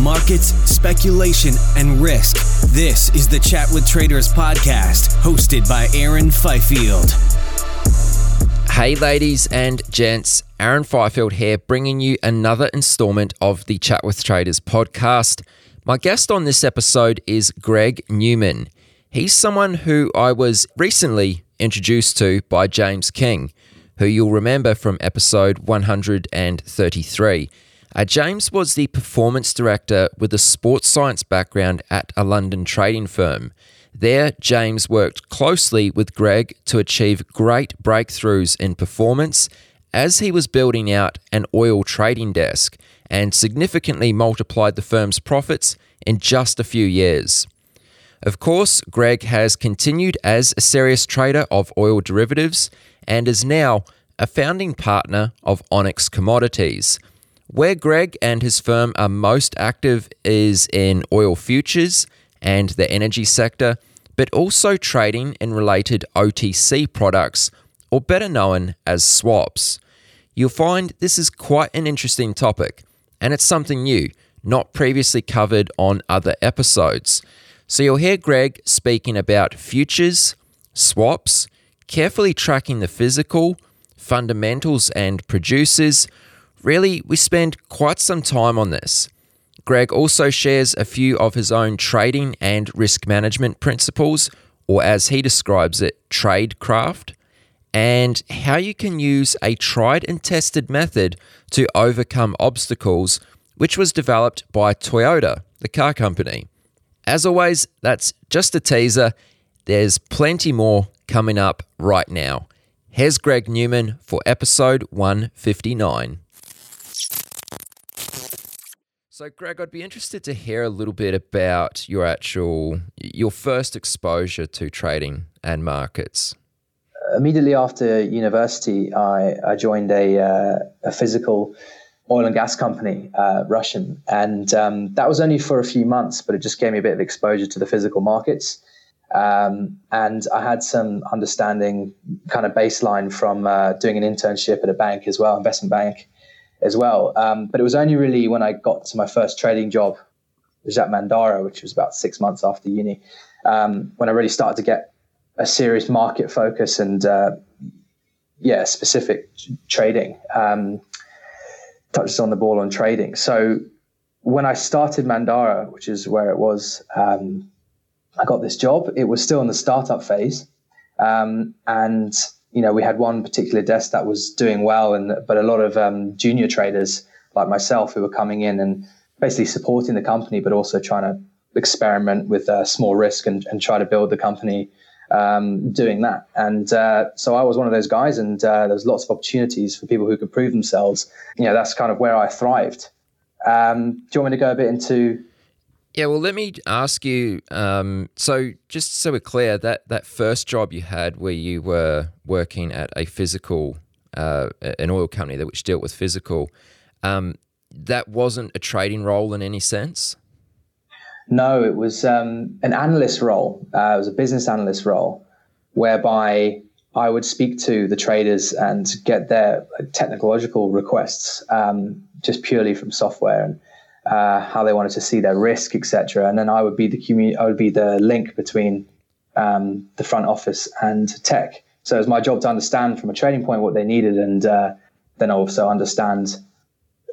Markets, speculation, and risk. This is the Chat with Traders podcast, hosted by Aaron Fifield. Hey, ladies and gents, Aaron Fifield here, bringing you another installment of the Chat with Traders podcast. My guest on this episode is Greg Newman. He's someone who I was recently introduced to by James King, who you'll remember from episode 133. Uh, James was the performance director with a sports science background at a London trading firm. There, James worked closely with Greg to achieve great breakthroughs in performance as he was building out an oil trading desk and significantly multiplied the firm's profits in just a few years. Of course, Greg has continued as a serious trader of oil derivatives and is now a founding partner of Onyx Commodities where Greg and his firm are most active is in oil futures and the energy sector, but also trading in related OTC products, or better known as swaps. You'll find this is quite an interesting topic, and it's something new, not previously covered on other episodes. So you'll hear Greg speaking about futures, swaps, carefully tracking the physical, fundamentals, and producers Really, we spend quite some time on this. Greg also shares a few of his own trading and risk management principles, or as he describes it, trade craft, and how you can use a tried and tested method to overcome obstacles, which was developed by Toyota, the car company. As always, that's just a teaser. There's plenty more coming up right now. Here's Greg Newman for episode 159. So, Greg, I'd be interested to hear a little bit about your actual, your first exposure to trading and markets. Immediately after university, I, I joined a, uh, a physical oil and gas company, uh, Russian, and um, that was only for a few months, but it just gave me a bit of exposure to the physical markets. Um, and I had some understanding, kind of baseline from uh, doing an internship at a bank as well, investment bank as well. Um, but it was only really when I got to my first trading job, which was at Mandara, which was about six months after uni, um, when I really started to get a serious market focus and uh, yeah, specific trading. Um, touches on the ball on trading. So when I started Mandara, which is where it was, um, I got this job. It was still in the startup phase, um, and you know, we had one particular desk that was doing well, and but a lot of um, junior traders like myself who were coming in and basically supporting the company, but also trying to experiment with uh, small risk and, and try to build the company um, doing that. And uh, so I was one of those guys, and uh, there's lots of opportunities for people who could prove themselves. You know, that's kind of where I thrived. Um, do you want me to go a bit into yeah, well, let me ask you. Um, so, just so we're clear, that that first job you had, where you were working at a physical, uh, an oil company that which dealt with physical, um, that wasn't a trading role in any sense. No, it was um, an analyst role. Uh, it was a business analyst role, whereby I would speak to the traders and get their technological requests um, just purely from software and uh, how they wanted to see their risk, etc. And then I would be the I would be the link between um, the front office and tech. So it was my job to understand from a trading point what they needed, and uh, then also understand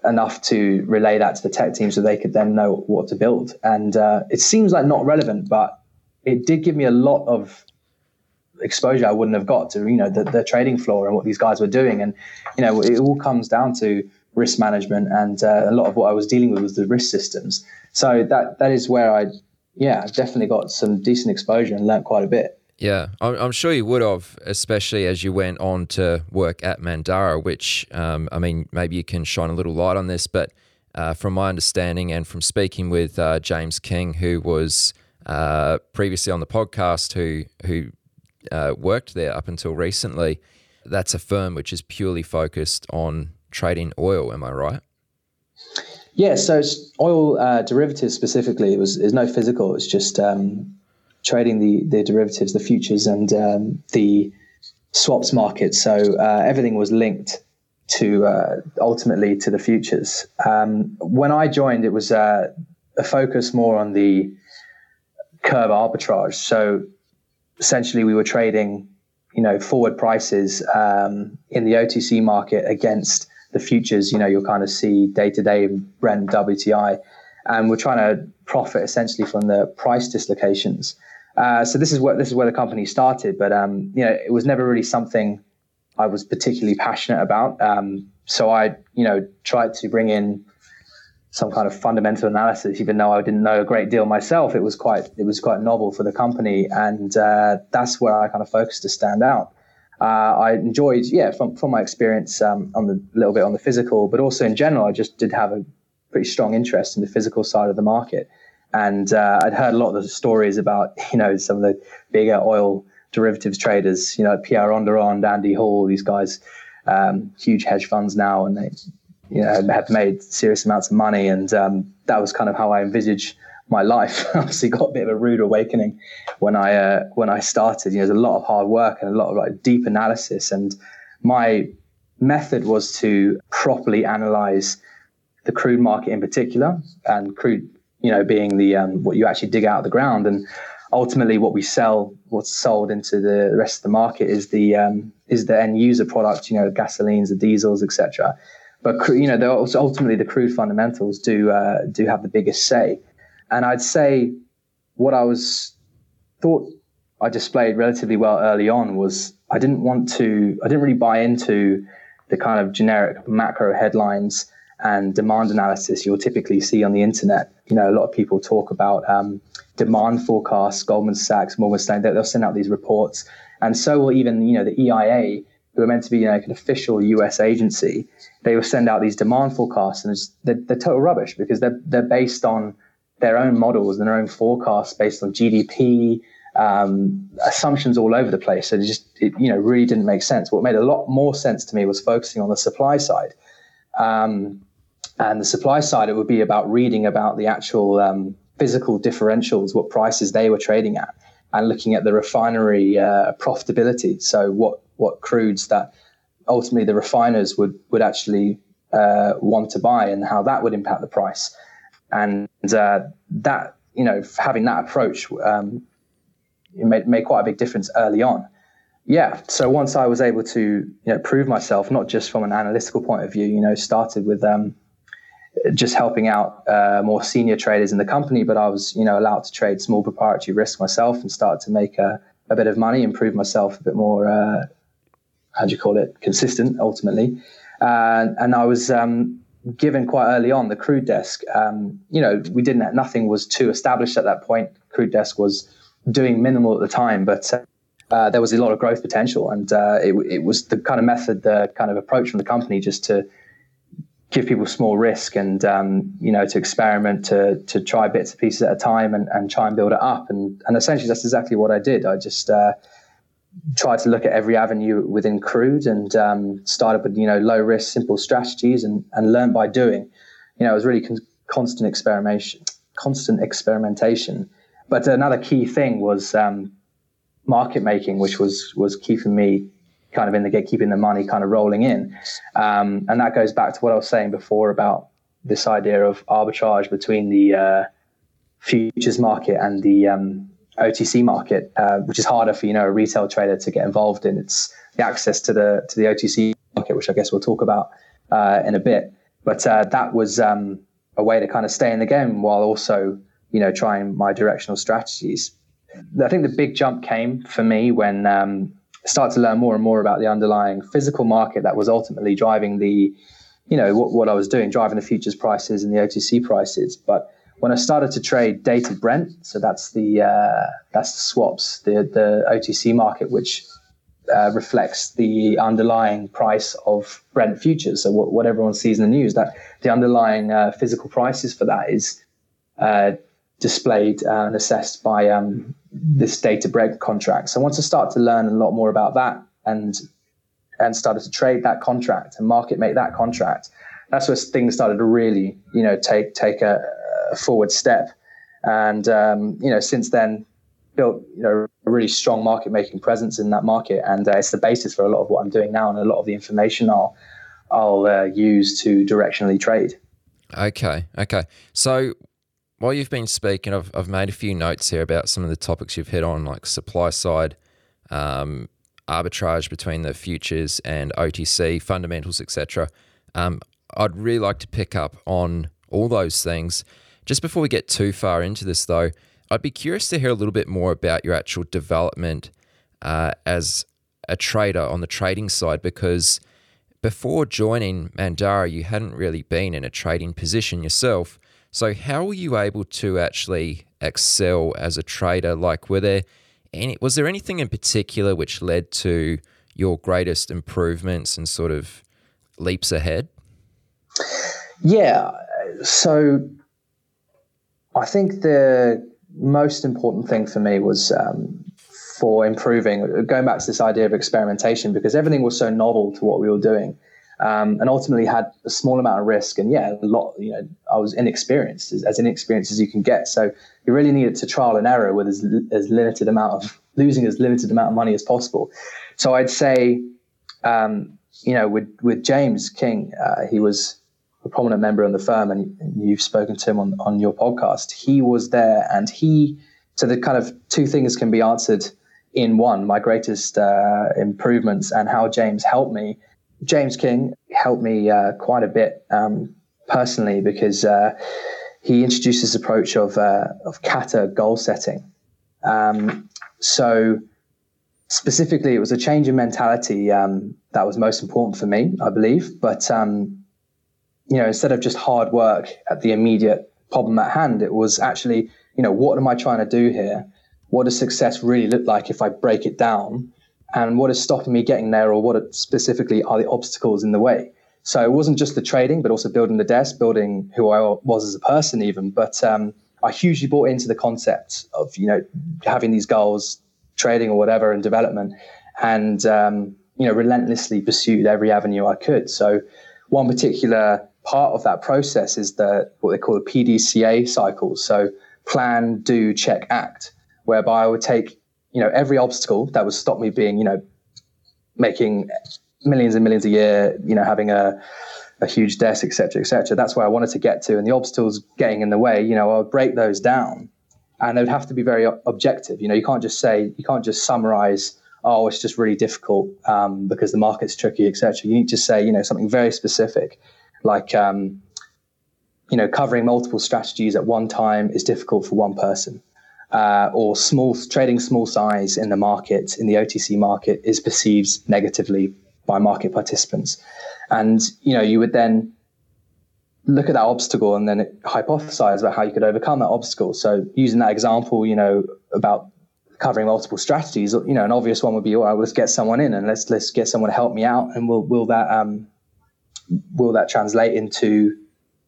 enough to relay that to the tech team so they could then know what to build. And uh, it seems like not relevant, but it did give me a lot of exposure I wouldn't have got to you know the, the trading floor and what these guys were doing. And you know it all comes down to risk management, and uh, a lot of what I was dealing with was the risk systems. So that that is where I yeah definitely got some decent exposure and learned quite a bit. Yeah, I'm, sure you would have, especially as you went on to work at Mandara, which, um, I mean, maybe you can shine a little light on this, but uh, from my understanding and from speaking with uh, James King, who was uh, previously on the podcast, who, who uh, worked there up until recently, that's a firm which is purely focused on trading oil. Am I right? Yeah, so oil uh, derivatives specifically, it was is no physical. It's just um, trading the the derivatives, the futures, and um, the swaps market. So uh, everything was linked to uh, ultimately to the futures. Um, when I joined, it was uh, a focus more on the curve arbitrage. So essentially, we were trading, you know, forward prices um, in the OTC market against the futures. You know, you'll kind of see day to day Brent WTI, and we're trying to profit essentially from the price dislocations. Uh, so this is what this is where the company started, but um, you know it was never really something I was particularly passionate about. Um, so I you know tried to bring in some kind of fundamental analysis, even though I didn't know a great deal myself. It was quite it was quite novel for the company, and uh, that's where I kind of focused to stand out. Uh, I enjoyed, yeah, from from my experience um, on the little bit on the physical, but also in general, I just did have a pretty strong interest in the physical side of the market. And uh, I'd heard a lot of the stories about, you know, some of the bigger oil derivatives traders, you know, Pierre Andurand, Andy Hall, these guys, um, huge hedge funds now, and they, you know, have made serious amounts of money. And um, that was kind of how I envisage my life. Obviously, got a bit of a rude awakening when I uh, when I started. You know, there's a lot of hard work and a lot of like deep analysis. And my method was to properly analyze the crude market in particular and crude you know, being the um, what you actually dig out of the ground, and ultimately what we sell, what's sold into the rest of the market is the um, is the end user product, you know, the gasolines, the diesels, etc. But you know, ultimately the crude fundamentals do uh, do have the biggest say, and I'd say what I was thought I displayed relatively well early on was I didn't want to, I didn't really buy into the kind of generic macro headlines and demand analysis you'll typically see on the internet. You know, a lot of people talk about um, demand forecasts. Goldman Sachs, Morgan Stanley, they'll send out these reports, and so will even you know the EIA, who are meant to be you know, like an official U.S. agency. They will send out these demand forecasts, and they're, they're total rubbish because they're they're based on their own models and their own forecasts based on GDP. Um, assumptions all over the place. So it just, it, you know, really didn't make sense. What made a lot more sense to me was focusing on the supply side. Um, and the supply side, it would be about reading about the actual um, physical differentials, what prices they were trading at, and looking at the refinery uh, profitability. So what what crudes that ultimately the refiners would would actually uh, want to buy, and how that would impact the price. And uh, that you know, having that approach um, made made quite a big difference early on. Yeah. So once I was able to you know prove myself, not just from an analytical point of view, you know, started with um, just helping out uh, more senior traders in the company, but I was, you know, allowed to trade small proprietary risk myself and start to make a, a bit of money, improve myself a bit more, uh, how do you call it, consistent ultimately. Uh, and I was um, given quite early on the crude desk. Um, you know, we didn't, nothing was too established at that point. Crude desk was doing minimal at the time, but uh, there was a lot of growth potential. And uh, it, it was the kind of method, the kind of approach from the company just to, give people small risk and um, you know to experiment to to try bits and pieces at a time and, and try and build it up and and essentially that's exactly what I did I just uh, tried to look at every avenue within crude and um, started with you know low risk simple strategies and and learn by doing you know it was really con- constant experimentation constant experimentation but another key thing was um, market making, which was was keeping me kind of in the gate, keeping the money kind of rolling in. Um, and that goes back to what I was saying before about this idea of arbitrage between the uh, futures market and the um, OTC market, uh, which is harder for you know a retail trader to get involved in. It's the access to the to the OTC market, which I guess we'll talk about uh, in a bit. But uh, that was um, a way to kind of stay in the game while also you know trying my directional strategies. I think the big jump came for me when um, I started to learn more and more about the underlying physical market that was ultimately driving the you know what, what I was doing, driving the futures prices and the OTC prices, but when I started to trade dated Brent, so that's the uh, that's the swaps, the the OTC market, which uh, reflects the underlying price of Brent futures. So what, what everyone sees in the news, that the underlying uh, physical prices for that is uh, displayed and assessed by um, this dated Brent contract. So once I start to learn a lot more about that and and started to trade that contract and market make that contract, that's where things started to really, you know, take take a, a forward step. And um, you know, since then, built you know a really strong market making presence in that market, and uh, it's the basis for a lot of what I'm doing now, and a lot of the information I'll I'll uh, use to directionally trade. Okay, okay. So while you've been speaking, I've I've made a few notes here about some of the topics you've hit on, like supply side. Um, arbitrage between the futures and OTC fundamentals, etc. Um, I'd really like to pick up on all those things. Just before we get too far into this, though, I'd be curious to hear a little bit more about your actual development uh, as a trader on the trading side because before joining Mandara, you hadn't really been in a trading position yourself. So, how were you able to actually excel as a trader? Like, were there any, was there anything in particular which led to your greatest improvements and sort of leaps ahead? Yeah. So, I think the most important thing for me was um, for improving, going back to this idea of experimentation, because everything was so novel to what we were doing. Um, and ultimately had a small amount of risk. And yeah, a lot, you know, I was inexperienced, as, as inexperienced as you can get. So you really needed to trial and error with as, as limited amount of losing as limited amount of money as possible. So I'd say, um, you know, with, with James King, uh, he was a prominent member in the firm, and you've spoken to him on, on your podcast. He was there, and he so the kind of two things can be answered in one: my greatest uh, improvements and how James helped me. James King helped me uh, quite a bit um, personally because uh, he introduced this approach of uh, of kata goal setting. Um, so specifically, it was a change in mentality um, that was most important for me, I believe. But um, you know, instead of just hard work at the immediate problem at hand, it was actually, you know, what am I trying to do here? What does success really look like if I break it down? And what is stopping me getting there, or what specifically are the obstacles in the way? So it wasn't just the trading, but also building the desk, building who I was as a person, even. But um, I hugely bought into the concept of you know having these goals, trading or whatever, and development, and um, you know relentlessly pursued every avenue I could. So one particular part of that process is the what they call the PDCA cycle. So plan, do, check, act, whereby I would take you know every obstacle that would stop me being you know making millions and millions a year, you know having a a huge desk, etc., etc. That's where I wanted to get to, and the obstacles getting in the way. You know, I would break those down, and they would have to be very objective. You know, you can't just say you can't just summarize. Oh, it's just really difficult um, because the market's tricky, etc. You need to say, you know, something very specific, like, um, you know, covering multiple strategies at one time is difficult for one person. Uh, or small trading small size in the market in the OTC market is perceived negatively by market participants. And you know, you would then look at that obstacle and then hypothesize about how you could overcome that obstacle. So using that example, you know, about covering multiple strategies, you know, an obvious one would be, all right, let's get someone in and let's let's get someone to help me out, and will will that um, will that translate into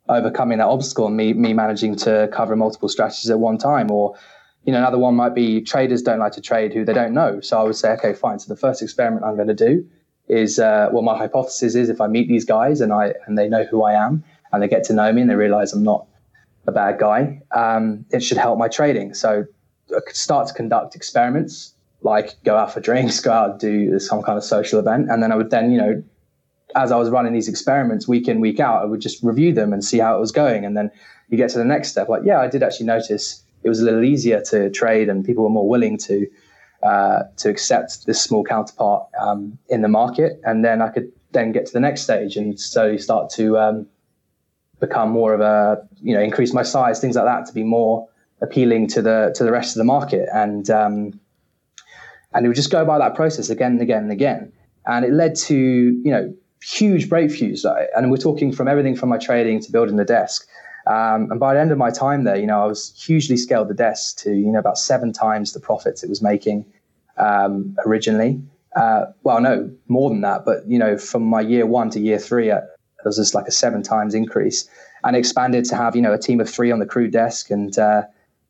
overcoming that obstacle and me me managing to cover multiple strategies at one time, or you know, another one might be traders don't like to trade who they don't know. So I would say, okay, fine. So the first experiment I'm going to do is uh, well, my hypothesis is if I meet these guys and I and they know who I am and they get to know me and they realize I'm not a bad guy, um, it should help my trading. So I could start to conduct experiments like go out for drinks, go out and do some kind of social event, and then I would then you know as I was running these experiments week in, week out, I would just review them and see how it was going. And then you get to the next step, like, yeah, I did actually notice it was a little easier to trade and people were more willing to uh, to accept this small counterpart um, in the market. And then I could then get to the next stage and slowly start to um, become more of a, you know, increase my size, things like that to be more appealing to the to the rest of the market. And um, and it would just go by that process again and again and again. And it led to, you know, huge breakthroughs. And we're talking from everything from my trading to building the desk. Um, and by the end of my time there, you know, I was hugely scaled the desk to, you know, about seven times the profits it was making um, originally. Uh, well, no, more than that. But, you know, from my year one to year three, uh, there was just like a seven times increase and expanded to have, you know, a team of three on the crude desk. And, uh,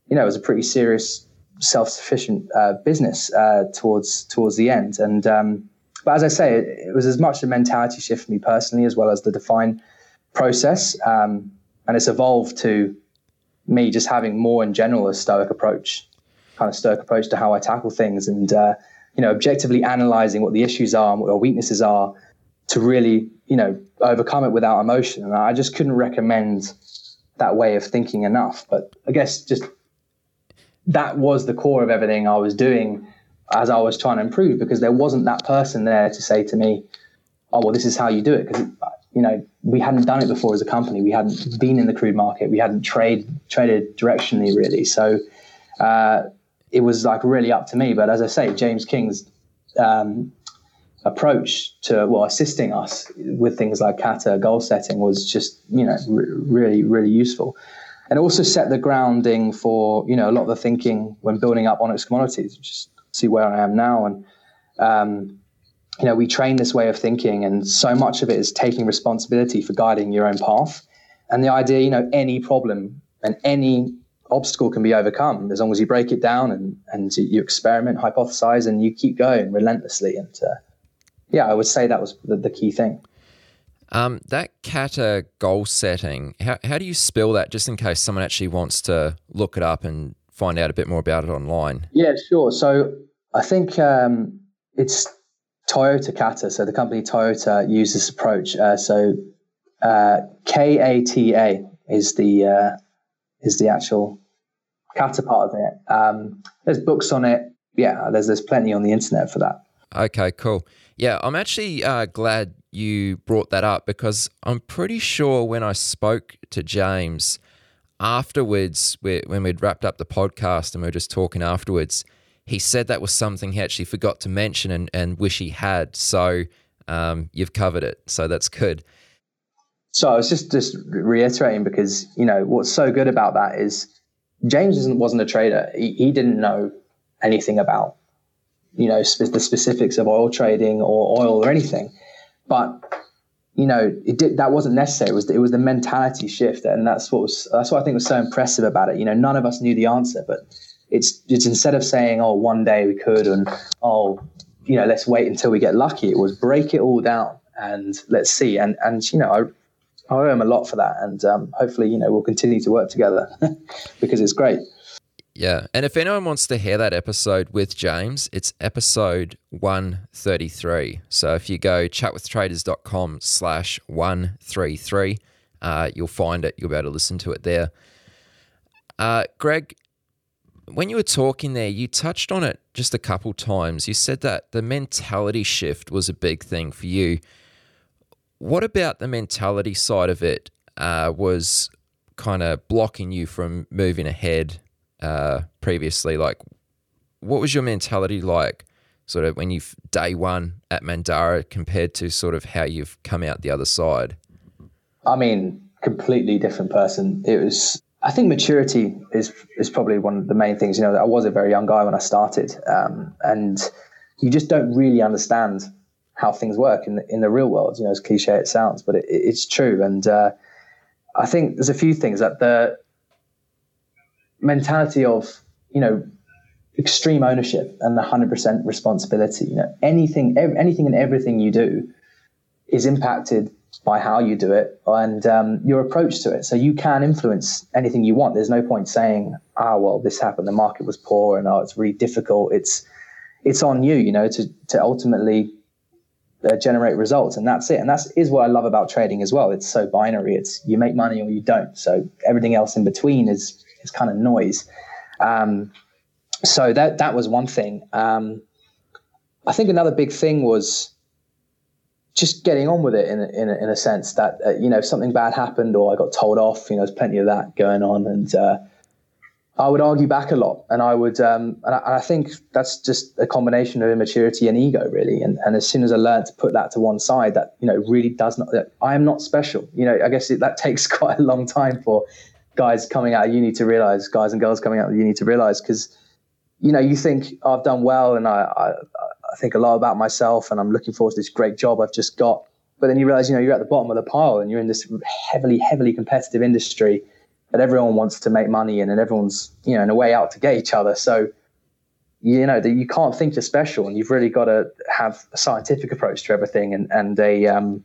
you know, it was a pretty serious self-sufficient uh, business uh, towards towards the end. And um, but as I say, it, it, was as much a mentality shift for me personally as well as the define process. Um, and it's evolved to me just having more in general a stoic approach, kind of stoic approach to how I tackle things, and uh, you know, objectively analyzing what the issues are and what our weaknesses are, to really you know overcome it without emotion. And I just couldn't recommend that way of thinking enough. But I guess just that was the core of everything I was doing as I was trying to improve because there wasn't that person there to say to me, "Oh, well, this is how you do it." Because you know, we hadn't done it before as a company. We hadn't been in the crude market. We hadn't trade traded directionally really. So uh, it was like really up to me. But as I say, James King's um, approach to well assisting us with things like kata goal setting was just you know really really useful and also set the grounding for you know a lot of the thinking when building up onyx commodities just see where i am now and um, you know, we train this way of thinking, and so much of it is taking responsibility for guiding your own path. And the idea, you know, any problem and any obstacle can be overcome as long as you break it down and, and you experiment, hypothesize, and you keep going relentlessly. And uh, yeah, I would say that was the, the key thing. Um, that kata goal setting, how, how do you spell that just in case someone actually wants to look it up and find out a bit more about it online? Yeah, sure. So I think um, it's Toyota Kata, so the company Toyota used this approach. Uh, so uh, K A T A is the uh, is the actual kata part of it. Um, there's books on it. Yeah, there's there's plenty on the internet for that. Okay, cool. Yeah, I'm actually uh, glad you brought that up because I'm pretty sure when I spoke to James afterwards, when we'd wrapped up the podcast and we were just talking afterwards, he said that was something he actually forgot to mention and, and wish he had. So um, you've covered it. So that's good. So I was just just reiterating because you know what's so good about that is James wasn't a trader. He, he didn't know anything about you know spe- the specifics of oil trading or oil or anything. But you know it did, that wasn't necessary. It was it was the mentality shift, and that's what was that's what I think was so impressive about it. You know, none of us knew the answer, but it's it's instead of saying, "Oh, one day we could," and "Oh, you know, let's wait until we get lucky." It was break it all down and let's see. And and you know, I, I owe him a lot for that, and um, hopefully, you know, we'll continue to work together because it's great. Yeah. And if anyone wants to hear that episode with James, it's episode 133. So if you go chatwithtraders.com slash 133, uh, you'll find it. You'll be able to listen to it there. Uh, Greg, when you were talking there, you touched on it just a couple times. You said that the mentality shift was a big thing for you. What about the mentality side of it uh, was kind of blocking you from moving ahead uh, previously? Like, what was your mentality like, sort of when you day one at Mandara compared to sort of how you've come out the other side? I mean, completely different person. It was I think maturity is is probably one of the main things. You know, I was a very young guy when I started, um, and you just don't really understand how things work in the, in the real world. You know, as cliche it sounds, but it, it's true. And uh, I think there's a few things that the mentality of you know extreme ownership and 100% responsibility. You know, anything, anything and everything you do is impacted by how you do it and um, your approach to it. So you can influence anything you want. There's no point saying, "Ah, well, this happened. The market was poor, and oh, it's really difficult." It's it's on you, you know, to to ultimately uh, generate results, and that's it. And that's is what I love about trading as well. It's so binary. It's you make money or you don't. So everything else in between is is kind of noise. Um, so that that was one thing. Um, I think another big thing was just getting on with it in a, in a, in a sense that uh, you know something bad happened or I got told off. You know, there's plenty of that going on, and uh, I would argue back a lot, and I would, um, and, I, and, I, think that's just a combination of immaturity and ego, really. And, and as soon as I learned to put that to one side, that you know really does not. I am not special. You know, I guess it, that takes quite a long time for guys coming out of uni to realize, guys and girls coming out of uni to realize, because you know you think oh, I've done well, and I, I I think a lot about myself and I'm looking forward to this great job I've just got. But then you realize, you know, you're at the bottom of the pile and you're in this heavily, heavily competitive industry that everyone wants to make money in and everyone's, you know, in a way out to get each other. So, you know, that you can't think you're special and you've really got to have a scientific approach to everything and, and a, um,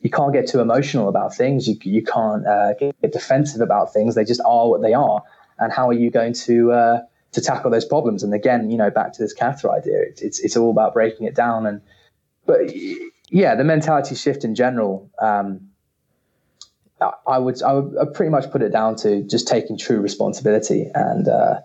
you can't get too emotional about things. You, you can't uh, get defensive about things. They just are what they are. And how are you going to, uh, to tackle those problems. And again, you know, back to this kata idea, it's, it's, all about breaking it down. And, but yeah, the mentality shift in general, um, I would, I would pretty much put it down to just taking true responsibility. And, uh,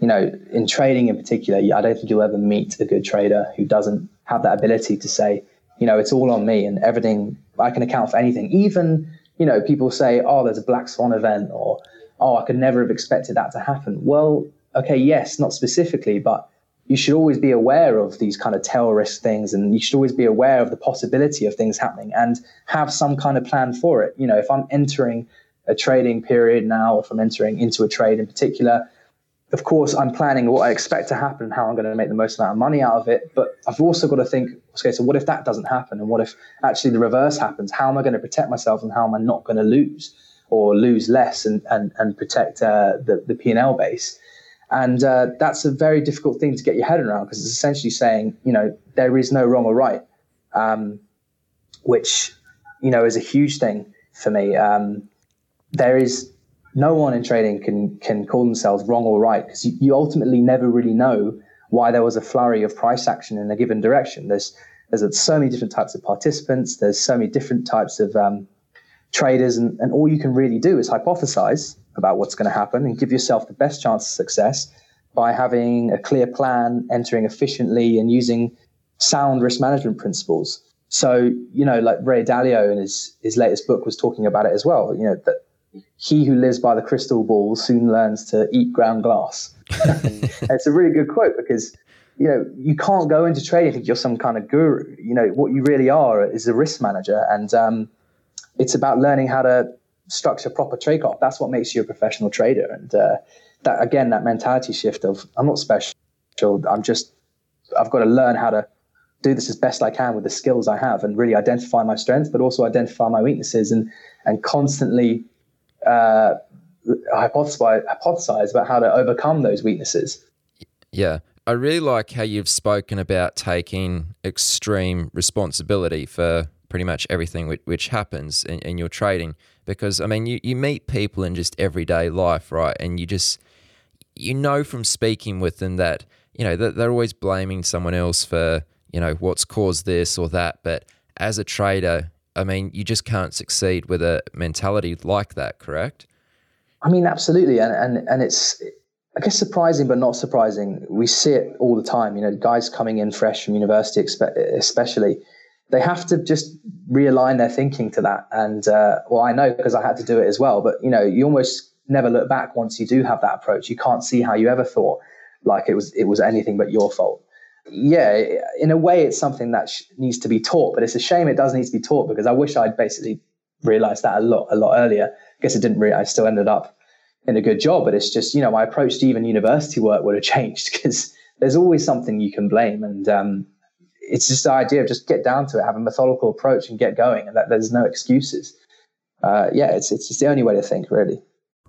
you know, in trading in particular, I don't think you'll ever meet a good trader who doesn't have that ability to say, you know, it's all on me and everything, I can account for anything. Even, you know, people say, oh, there's a black swan event or, oh, I could never have expected that to happen. Well, okay, yes, not specifically, but you should always be aware of these kind of risk things and you should always be aware of the possibility of things happening and have some kind of plan for it. You know, if I'm entering a trading period now, if I'm entering into a trade in particular, of course, I'm planning what I expect to happen, and how I'm going to make the most amount of money out of it. But I've also got to think, okay, so what if that doesn't happen? And what if actually the reverse happens? How am I going to protect myself and how am I not going to lose or lose less and, and, and protect uh, the, the P&L base? And uh, that's a very difficult thing to get your head around because it's essentially saying, you know, there is no wrong or right, um, which, you know, is a huge thing for me. Um, there is no one in trading can can call themselves wrong or right because you, you, ultimately never really know why there was a flurry of price action in a given direction. There's there's so many different types of participants. There's so many different types of um, traders, and, and all you can really do is hypothesize about what's going to happen and give yourself the best chance of success by having a clear plan, entering efficiently, and using sound risk management principles. So, you know, like Ray Dalio in his, his latest book was talking about it as well, you know, that he who lives by the crystal ball soon learns to eat ground glass. it's a really good quote because, you know, you can't go into trading think you're some kind of guru. You know, what you really are is a risk manager. And um, it's about learning how to structure proper trade off. That's what makes you a professional trader. And uh, that again, that mentality shift of I'm not special. I'm just I've got to learn how to do this as best I can with the skills I have and really identify my strengths, but also identify my weaknesses and and constantly uh, hypothesize, hypothesize about how to overcome those weaknesses. Yeah. I really like how you've spoken about taking extreme responsibility for pretty much everything which, which happens in, in, your trading. Because, I mean, you, you meet people in just everyday life, right? And you just, you know from speaking with them that, you know, that they're always blaming someone else for, you know, what's caused this or that. But as a trader, I mean, you just can't succeed with a mentality like that, correct? I mean, absolutely. And, and, and it's, I guess surprising, but not surprising. We see it all the time. You know, guys coming in fresh from university, especially, they have to just realign their thinking to that. And uh, well, I know because I had to do it as well. But you know, you almost never look back once you do have that approach. You can't see how you ever thought like it was it was anything but your fault. Yeah, in a way, it's something that sh- needs to be taught. But it's a shame it does need to be taught because I wish I'd basically realized that a lot a lot earlier. I guess it didn't really. I still ended up in a good job, but it's just you know my approach to even university work would have changed because there's always something you can blame and. Um, it's just the idea of just get down to it, have a methodical approach, and get going, and that there's no excuses. Uh, yeah, it's, it's the only way to think, really.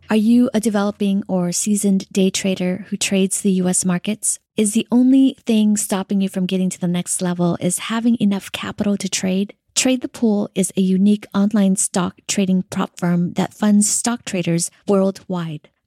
Are you a developing or seasoned day trader who trades the U.S. markets? Is the only thing stopping you from getting to the next level is having enough capital to trade? Trade the Pool is a unique online stock trading prop firm that funds stock traders worldwide.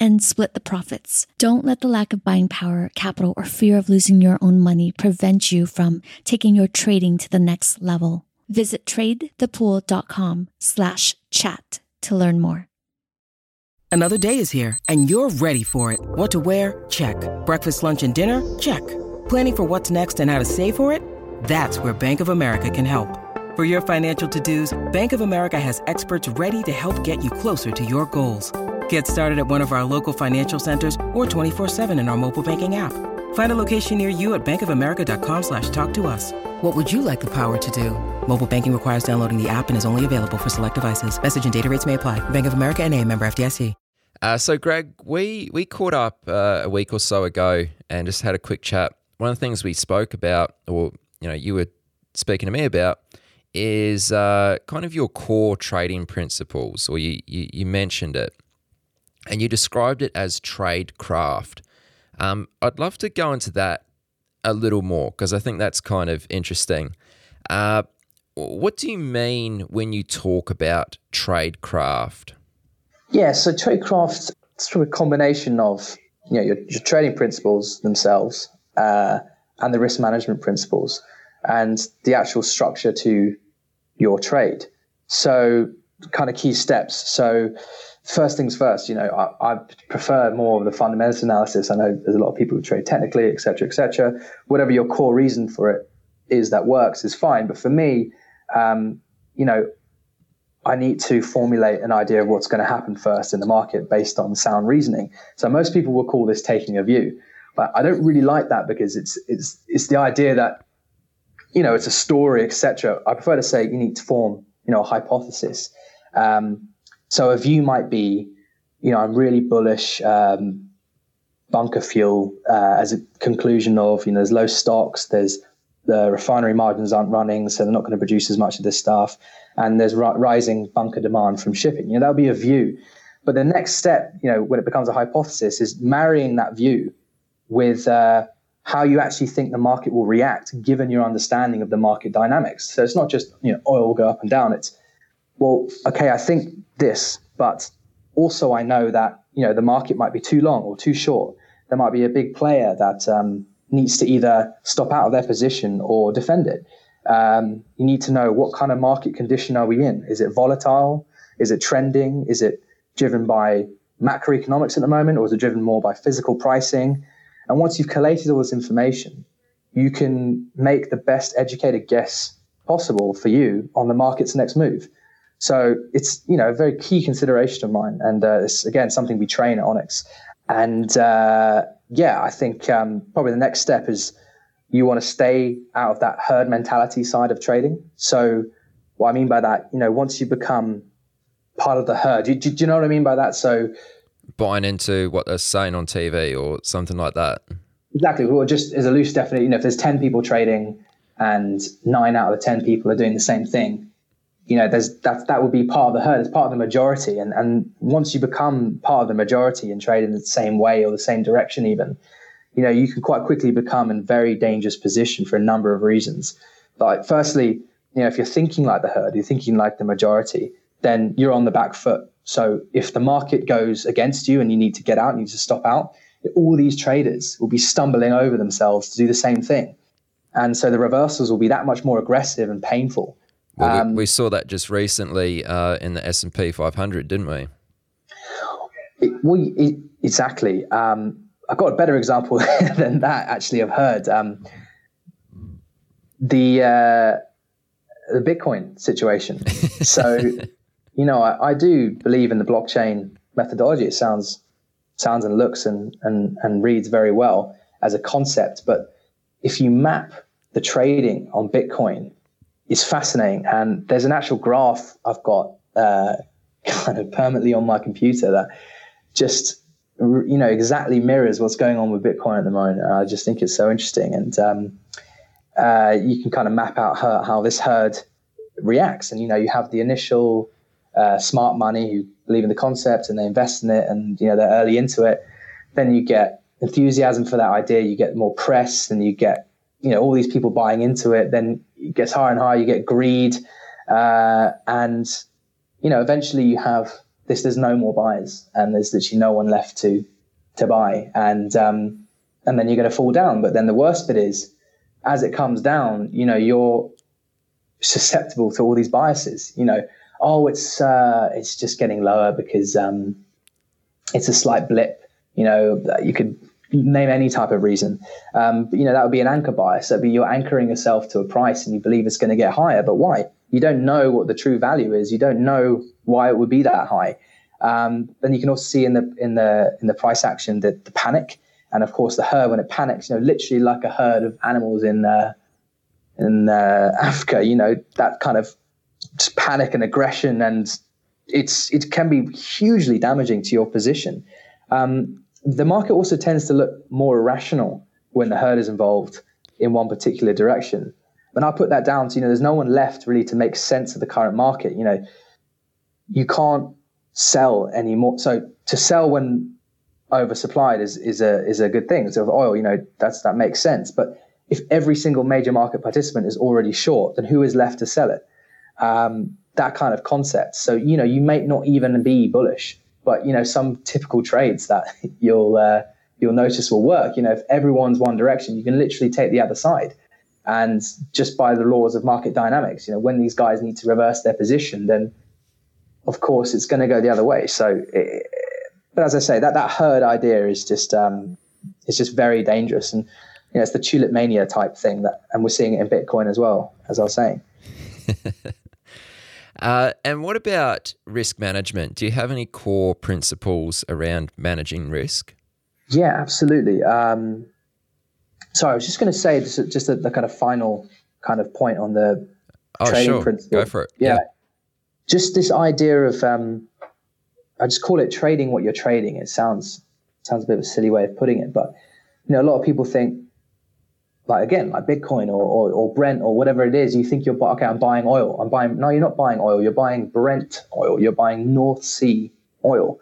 and split the profits. Don't let the lack of buying power, capital, or fear of losing your own money prevent you from taking your trading to the next level. Visit tradethepool.com slash chat to learn more. Another day is here and you're ready for it. What to wear? Check. Breakfast, lunch, and dinner? Check. Planning for what's next and how to save for it? That's where Bank of America can help. For your financial to-dos, Bank of America has experts ready to help get you closer to your goals. Get started at one of our local financial centers or 24-7 in our mobile banking app. Find a location near you at bankofamerica.com slash talk to us. What would you like the power to do? Mobile banking requires downloading the app and is only available for select devices. Message and data rates may apply. Bank of America and a member FDIC. Uh, so, Greg, we, we caught up uh, a week or so ago and just had a quick chat. One of the things we spoke about, or, you know, you were speaking to me about, is uh, kind of your core trading principles, or you, you, you mentioned it and you described it as trade craft. Um, I'd love to go into that a little more because I think that's kind of interesting. Uh, what do you mean when you talk about trade craft? Yeah, so trade craft is through a combination of you know your, your trading principles themselves uh, and the risk management principles and the actual structure to your trade. So, kind of key steps. So, first things first, you know, I, I, prefer more of the fundamental analysis. I know there's a lot of people who trade technically, et cetera, et cetera. Whatever your core reason for it is that works is fine. But for me, um, you know, I need to formulate an idea of what's going to happen first in the market based on sound reasoning. So most people will call this taking a view, but I don't really like that because it's it's it's the idea that you know it's a story, etc. I prefer to say you need to form you know a hypothesis. Um, so a view might be, you know, I'm really bullish um, bunker fuel uh, as a conclusion of, you know, there's low stocks, there's the refinery margins aren't running, so they're not going to produce as much of this stuff, and there's ri- rising bunker demand from shipping. You know, that'll be a view. But the next step, you know, when it becomes a hypothesis, is marrying that view with uh, how you actually think the market will react given your understanding of the market dynamics. So it's not just you know oil will go up and down. It's well, okay, I think this, but also I know that you know the market might be too long or too short. There might be a big player that um, needs to either stop out of their position or defend it. Um, you need to know what kind of market condition are we in? Is it volatile? Is it trending? Is it driven by macroeconomics at the moment, or is it driven more by physical pricing? And once you've collated all this information, you can make the best educated guess possible for you on the market's next move. So it's you know a very key consideration of mine, and uh, it's again something we train at Onyx. And uh, yeah, I think um, probably the next step is you want to stay out of that herd mentality side of trading. So what I mean by that, you know, once you become part of the herd, do, do, do you know what I mean by that? So buying into what they're saying on TV or something like that. Exactly. Well, just as a loose definition, you know, if there's ten people trading and nine out of the ten people are doing the same thing, you know, there's that that would be part of the herd. It's part of the majority, and and once you become part of the majority and trade in the same way or the same direction, even, you know, you can quite quickly become in very dangerous position for a number of reasons. Like, firstly, you know, if you're thinking like the herd, you're thinking like the majority, then you're on the back foot. So if the market goes against you and you need to get out, you need to stop out, all these traders will be stumbling over themselves to do the same thing. And so the reversals will be that much more aggressive and painful. Well, um, we, we, saw that just recently uh, in the S and P 500, didn't we? It, we it, exactly. Um, I've got a better example than that. Actually, I've heard um, the uh, the Bitcoin situation. so, you know, I, I, do believe in the blockchain methodology. It sounds sounds and looks and, and and reads very well as a concept, but if you map the trading on Bitcoin is fascinating. And there's an actual graph I've got uh, kind of permanently on my computer that just you know exactly mirrors what's going on with Bitcoin at the moment. And I just think it's so interesting. And um, uh, you can kind of map out her, how this herd reacts. And, you know, you have the initial uh, smart money who believe in the concept and they invest in it and, you know, they're early into it. Then you get enthusiasm for that idea. You get more press and you get, you know, all these people buying into it. Then it gets higher and higher. You get greed. Uh, and, you know, eventually you have this, there's no more buyers and there's literally no one left to, to buy. And, um, and then you're going to fall down. But then the worst bit is, as it comes down, you know, you're susceptible to all these biases. You know, oh, it's uh, it's just getting lower because um, it's a slight blip. You know, you could name any type of reason. Um, but, you know, that would be an anchor bias. That'd be you're anchoring yourself to a price and you believe it's going to get higher. But why? You don't know what the true value is. You don't know why it would be that high. Um, and you can also see in the in the in the price action that the panic and of course the herd when it panics, you know, literally like a herd of animals in uh, in uh, Africa, you know, that kind of panic and aggression, and it's it can be hugely damaging to your position. Um, the market also tends to look more irrational when the herd is involved in one particular direction. And I put that down to, you know, there's no one left really to make sense of the current market. You know, you can't sell anymore. So to sell when oversupplied is is a is a good thing. So oil, you know, that's that makes sense. But if every single major market participant is already short, then who is left to sell it? Um, that kind of concept. So you know, you may not even be bullish, but you know, some typical trades that you'll uh, you'll notice will work. You know, if everyone's one direction, you can literally take the other side. And just by the laws of market dynamics, you know, when these guys need to reverse their position, then of course it's going to go the other way. So it, but as I say, that that herd idea is just um, is just very dangerous, and you know, it's the tulip mania type thing that, and we're seeing it in Bitcoin as well, as I was saying. uh, and what about risk management? Do you have any core principles around managing risk? Yeah, absolutely. Um, sorry, I was just going to say just, just the, the, kind of final kind of point on the oh, trading sure. principle. Go for it. Yeah. yeah. Just this idea of um, I just call it trading what you're trading. It sounds sounds a bit of a silly way of putting it, but you know, a lot of people think like again, like Bitcoin or, or, or Brent or whatever it is, you think you're okay, I'm buying oil. I'm buying no, you're not buying oil, you're buying Brent oil, you're buying North Sea oil.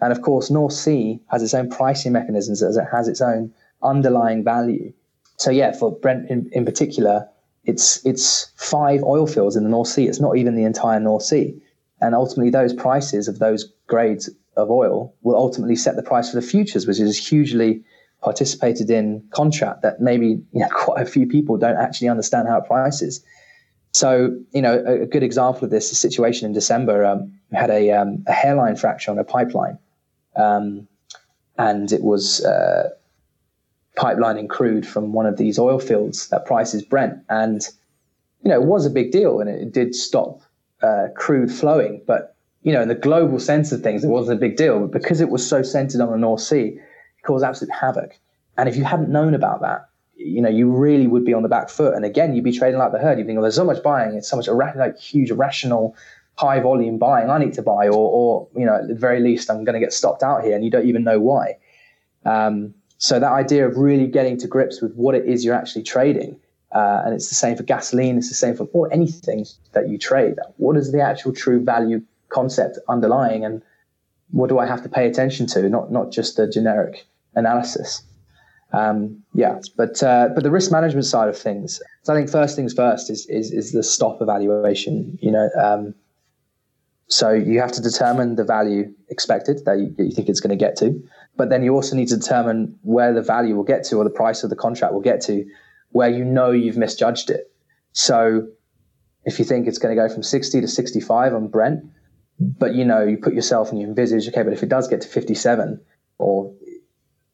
And of course, North Sea has its own pricing mechanisms as it has its own underlying value. So yeah, for Brent in, in particular, it's it's five oil fields in the North Sea. It's not even the entire North Sea. And ultimately, those prices of those grades of oil will ultimately set the price for the futures, which is hugely participated in contract that maybe you know, quite a few people don't actually understand how it prices. So, you know, a, a good example of this a situation in December. Um, had a, um, a, hairline fracture on a pipeline, um, and it was uh, pipelining crude from one of these oil fields that prices Brent, and you know, it was a big deal, and it, it did stop uh, crude flowing. But you know, in the global sense of things, it wasn't a big deal. But because it was so centered on the North Sea, it caused absolute havoc. And if you hadn't known about that, you know, you really would be on the back foot. And again, you'd be trading like the herd. You'd think, well, there's so much buying. It's so much like huge irrational, high volume buying. I need to buy, or, or you know, at the very least, I'm going to get stopped out here, and you don't even know why. Um, so that idea of really getting to grips with what it is you're actually trading uh, and it's the same for gasoline. It's the same for or anything that you trade. What is the actual true value concept underlying, and what do I have to pay attention to? Not not just the generic analysis. Um, yeah, but uh, but the risk management side of things. So I think first things first is is, is the stop evaluation. You know, um, so you have to determine the value expected that you, you think it's going to get to, but then you also need to determine where the value will get to or the price of the contract will get to where you know you've misjudged it. So if you think it's going to go from 60 to 65 on Brent, but you know, you put yourself and you envisage, okay, but if it does get to 57 or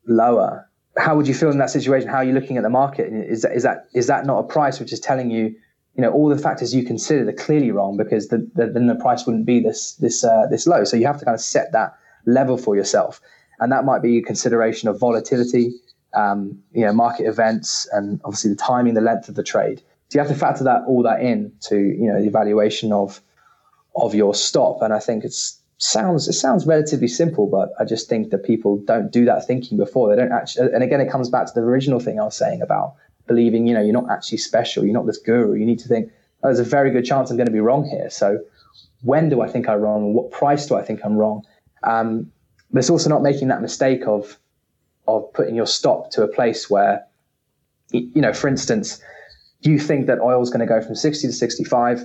lower, how would you feel in that situation? How are you looking at the market? Is that, is that, is that not a price which is telling you, you know, all the factors you considered are clearly wrong because the, the, then the price wouldn't be this, this, uh, this low. So you have to kind of set that level for yourself. And that might be a consideration of volatility, um, you know, market events, and obviously the timing, the length of the trade. So you have to factor that all that in to you know the evaluation of of your stop. And I think it's sounds it sounds relatively simple, but I just think that people don't do that thinking before. They don't actually. And again, it comes back to the original thing I was saying about believing, you know, you're not actually special, you're not this guru. You need to think, oh, there's a very good chance I'm going to be wrong here. So when do I think I'm wrong? What price do I think I'm wrong? Um, but it's also not making that mistake of of putting your stop to a place where, you know, for instance, you think that oil is going to go from 60 to 65.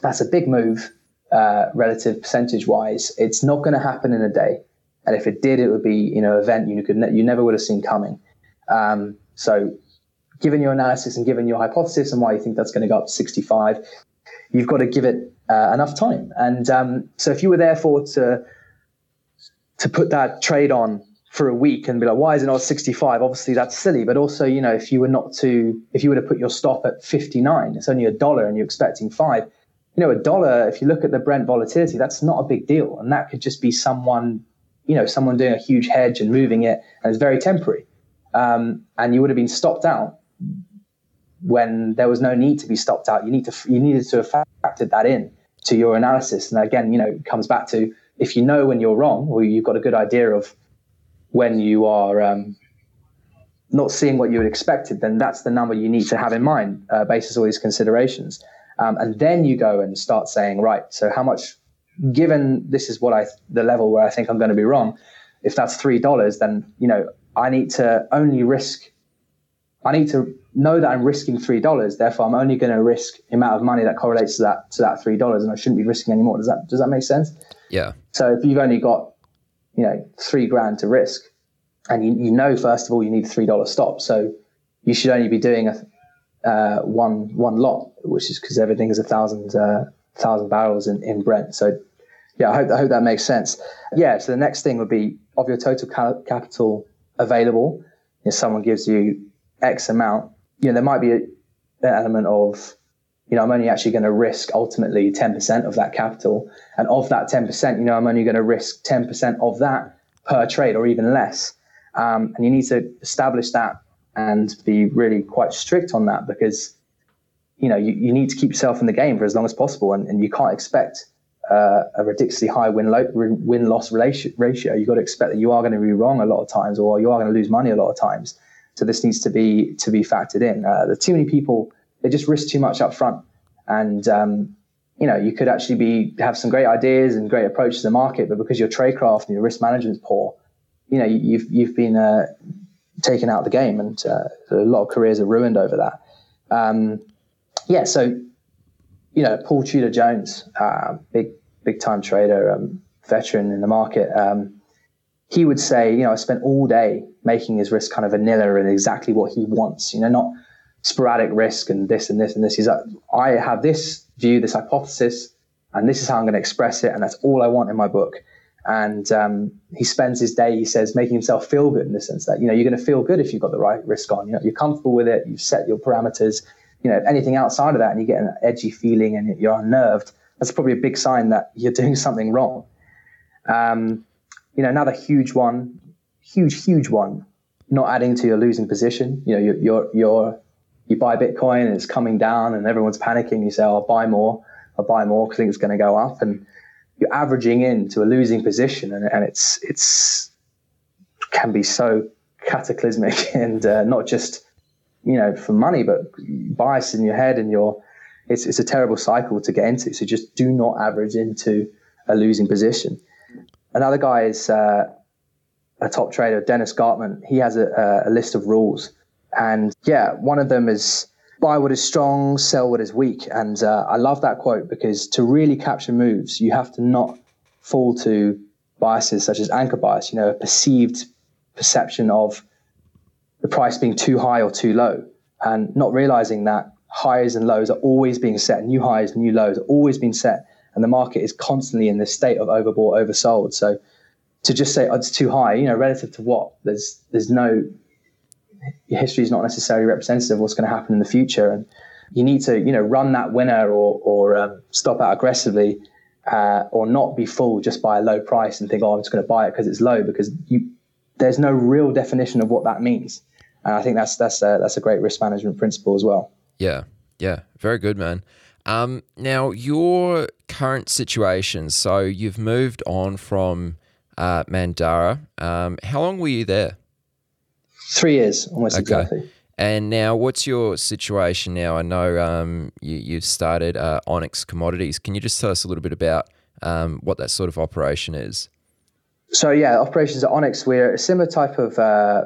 That's a big move, uh, relative percentage wise. It's not going to happen in a day. And if it did, it would be, you know, an event you could, ne- you never would have seen coming. Um, so given your analysis and given your hypothesis and why you think that's going to go up to 65, you've got to give it uh, enough time. And um, so if you were therefore to, to put that trade on for a week and be like, why is it not 65? Obviously, that's silly. But also, you know, if you were not to, if you were to put your stop at 59, it's only a dollar and you're expecting five. You know, a dollar, if you look at the Brent volatility, that's not a big deal. And that could just be someone, you know, someone doing a huge hedge and moving it, and it's very temporary. Um, and you would have been stopped out when there was no need to be stopped out. You need to, you needed to have factored that in to your analysis. And again, you know, it comes back to if you know when you're wrong, or you've got a good idea of when you are um, not seeing what you had expected, then that's the number you need to have in mind, uh, basis all these considerations. Um, and then you go and start saying, right, so how much, given this is what I, the level where I think I'm going to be wrong, if that's $3, then, you know, I need to only risk, I need to know that I'm risking $3. Therefore, I'm only going to risk the amount of money that correlates to that, to that $3 and I shouldn't be risking any more. Does that, does that make sense? Yeah. So if you've only got you know, three grand to risk. And you, you know, first of all, you need a $3 stop. So you should only be doing a, uh, one, one lot, which is because everything is a thousand, uh, thousand barrels in, in Brent. So yeah, I hope, I hope that makes sense. Yeah. So the next thing would be of your total capital available. If someone gives you X amount, you know, there might be an element of, you know, I'm only actually going to risk ultimately 10% of that capital. And of that 10%, you know, I'm only going to risk 10% of that per trade or even less. Um, and you need to establish that and be really quite strict on that because, you know, you, you need to keep yourself in the game for as long as possible. And, and you can't expect uh, a ridiculously high win lo- win loss ratio. You've got to expect that you are going to be wrong a lot of times or you are going to lose money a lot of times. So this needs to be to be factored in. Uh, there are too many people they just risk too much up front. And, um, you know, you could actually be have some great ideas and great approach to the market, but because your tradecraft and your risk management is poor, you know, you've, you've been uh, taken out of the game and uh, a lot of careers are ruined over that. Um, yeah, so, you know, Paul Tudor Jones, uh, big, big time trader, um, veteran in the market, um, he would say, you know, I spent all day making his risk kind of vanilla and exactly what he wants, you know, not sporadic risk and this and this and this. He's like, I have this view, this hypothesis, and this is how I'm going to express it, and that's all I want in my book. And um, he spends his day, he says, making himself feel good in the sense that you know you're going to feel good if you've got the right risk on. You know, you're comfortable with it, you've set your parameters. You know, anything outside of that, and you get an edgy feeling and you're unnerved. That's probably a big sign that you're doing something wrong. Um, you know, another huge one, huge, huge one, not adding to your losing position. You know, you're, you're, you're you buy Bitcoin and it's coming down and everyone's panicking. You say, oh, I'll buy more. I'll buy more because I think it's going to go up. And you're averaging into a losing position and, and it's, it's can be so cataclysmic and uh, not just, you know, for money, but bias in your head and your, it's, it's a terrible cycle to get into. So just do not average into a losing position. Another guy is uh, a top trader, Dennis Gartman. He has a, a list of rules and yeah, one of them is buy what is strong, sell what is weak. And uh, I love that quote because to really capture moves, you have to not fall to biases such as anchor bias, you know, a perceived perception of the price being too high or too low, and not realizing that highs and lows are always being set, new highs, new lows are always being set, and the market is constantly in this state of overbought, oversold. So to just say oh, it's too high, you know, relative to what? There's there's no history is not necessarily representative of what's going to happen in the future. And you need to, you know, run that winner or, or um, stop out aggressively uh, or not be fooled just by a low price and think, oh, I'm just going to buy it because it's low because you, there's no real definition of what that means. And I think that's, that's, a, that's a great risk management principle as well. Yeah. Yeah. Very good, man. Um, now, your current situation, so you've moved on from uh, Andurand. Um, how long were you there? Three years, almost okay. exactly. And now, what's your situation now? I know um, you, you've started uh, Onyx Commodities. Can you just tell us a little bit about um, what that sort of operation is? So, yeah, operations at Onyx, we're a similar type of uh,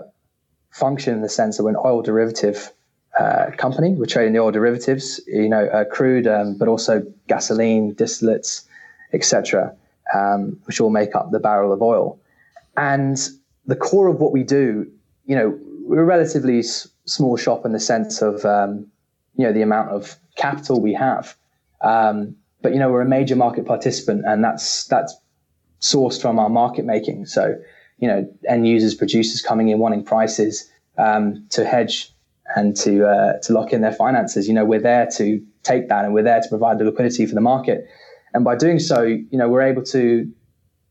function in the sense that we're an oil derivative uh, company. We're trading the oil derivatives, you know, uh, crude, um, but also gasoline, distillates, etc., um, which all make up the barrel of oil. And the core of what we do, you know, we're a relatively s- small shop in the sense of, um, you know, the amount of capital we have. Um, but you know, we're a major market participant, and that's that's sourced from our market making. So, you know, end users, producers coming in wanting prices um, to hedge and to uh, to lock in their finances. You know, we're there to take that, and we're there to provide the liquidity for the market. And by doing so, you know, we're able to,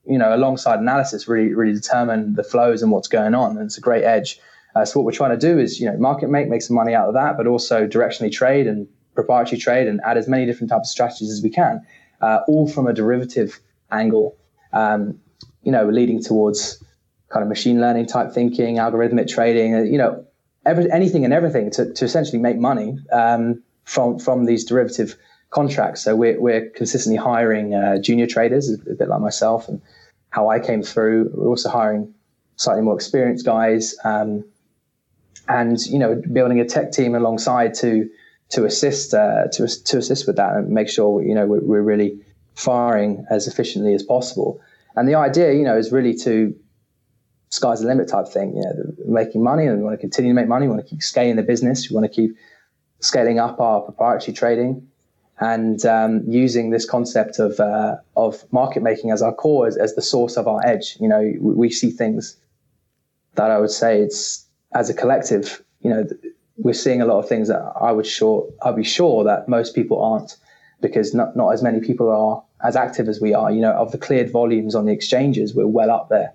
you know, alongside analysis, really really determine the flows and what's going on. And it's a great edge. Uh, so what we're trying to do is, you know, market make, make some money out of that, but also directionally trade and proprietary trade and add as many different types of strategies as we can, uh, all from a derivative angle. Um, you know, leading towards kind of machine learning type thinking, algorithmic trading. Uh, you know, every, anything and everything to, to essentially make money um, from from these derivative contracts. So we're we're consistently hiring uh, junior traders, a bit like myself, and how I came through. We're also hiring slightly more experienced guys, um, and you know, building a tech team alongside to to assist uh, to to assist with that and make sure you know we're, we're really firing as efficiently as possible. And the idea, you know, is really to sky's the limit type thing. You know, making money and we want to continue to make money. We want to keep scaling the business. We want to keep scaling up our proprietary trading and um, using this concept of uh, of market making as our core as, as the source of our edge. You know, we, we, see things that I would say it's as a collective. You know, we're seeing a lot of things that I would sure I'll be sure that most people aren't because not not as many people are as active as we are. You know, of the cleared volumes on the exchanges, we're well up there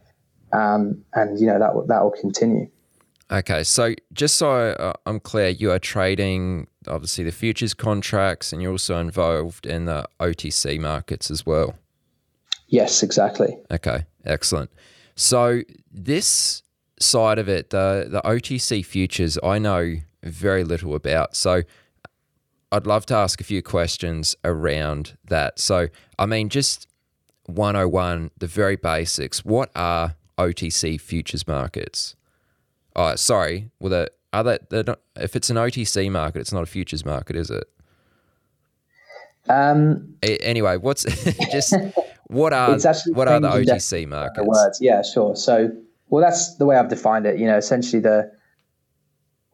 um, and you know that that will continue. Okay, so just so uh, I'm clear, you are trading obviously the futures contracts, and you're also involved in the OTC markets as well. Yes, exactly. Okay, excellent. So this side of it, the the OTC futures, I know very little about. So I'd love to ask a few questions around that. So, I mean, just 101, the very basics. What are OTC futures markets. Oh, sorry. Well, the are they, not, if it's an OTC market, it's not a futures market, is it? Um, anyway, what's just what are what are the OTC markets? Words, yeah, sure. So, well, that's the way I've defined it. You know, essentially the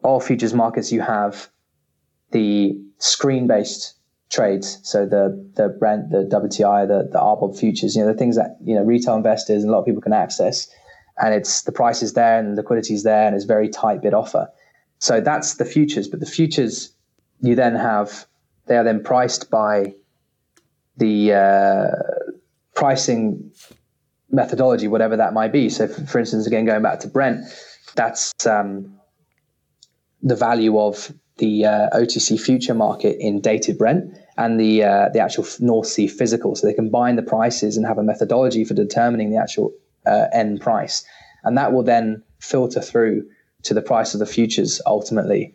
all futures markets you have the screen-based trades. So the the Brent, the WTI, the the RBOB futures, you know, the things that you know retail investors and a lot of people can access, and it's the price is there and the liquidity is there and it's very tight bid offer. So that's the futures. But the futures you then have they are then priced by the uh, pricing methodology, whatever that might be. So, for, for instance, again going back to Brent, that's um, the value of the uh, OTC future market in dated Brent and the uh, the actual North Sea physical, so they combine the prices and have a methodology for determining the actual uh, end price, and that will then filter through to the price of the futures ultimately.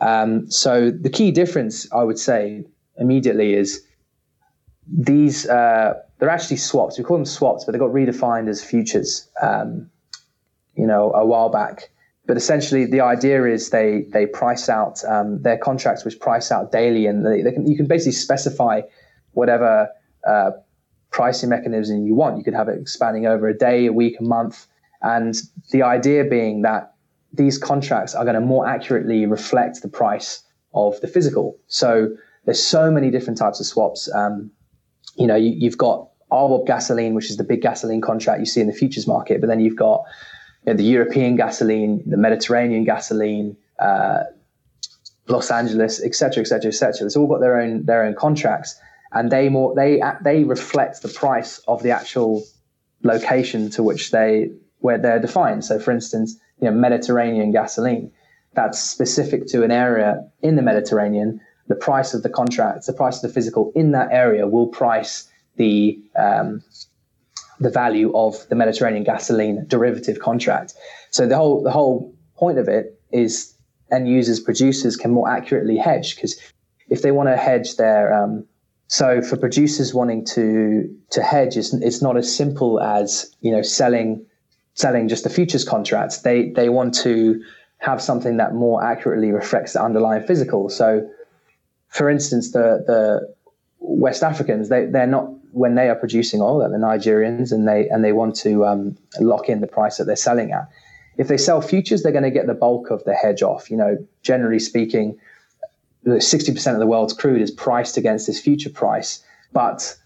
Um, so the key difference, I would say, immediately is these uh, they're actually swaps. We call them swaps, but they got redefined as futures. Um, you know, a while back. But essentially, the idea is they they price out um, their contracts, which price out daily, and they, they can, you can basically specify whatever uh, pricing mechanism you want. You could have it expanding over a day, a week, a month, and the idea being that these contracts are going to more accurately reflect the price of the physical. So there's so many different types of swaps. Um, you know, you, have got RBOB gasoline, which is the big gasoline contract you see in the futures market, but then you've got you know, the European gasoline, the Mediterranean gasoline, uh, Los Angeles, et cetera, et cetera, et cetera. It's all got their own their own contracts, and they more they they reflect the price of the actual location to which they where they're defined. So, for instance, you know, Mediterranean gasoline, that's specific to an area in the Mediterranean. The price of the contract, the price of the physical in that area, will price the um, the value of the Mediterranean gasoline derivative contract. So the whole the whole point of it is end users, producers can more accurately hedge because if they want to hedge their um, so for producers wanting to to hedge, it's, it's not as simple as you know selling selling just the futures contracts. They they want to have something that more accurately reflects the underlying physical. So, for instance, the the West Africans they they're not when they are producing oil, they're the Nigerians, and they and they want to um, lock in the price that they're selling at. If they sell futures, they're going to get the bulk of the hedge off. You know, generally speaking, sixty percent of the world's crude is priced against this future price, but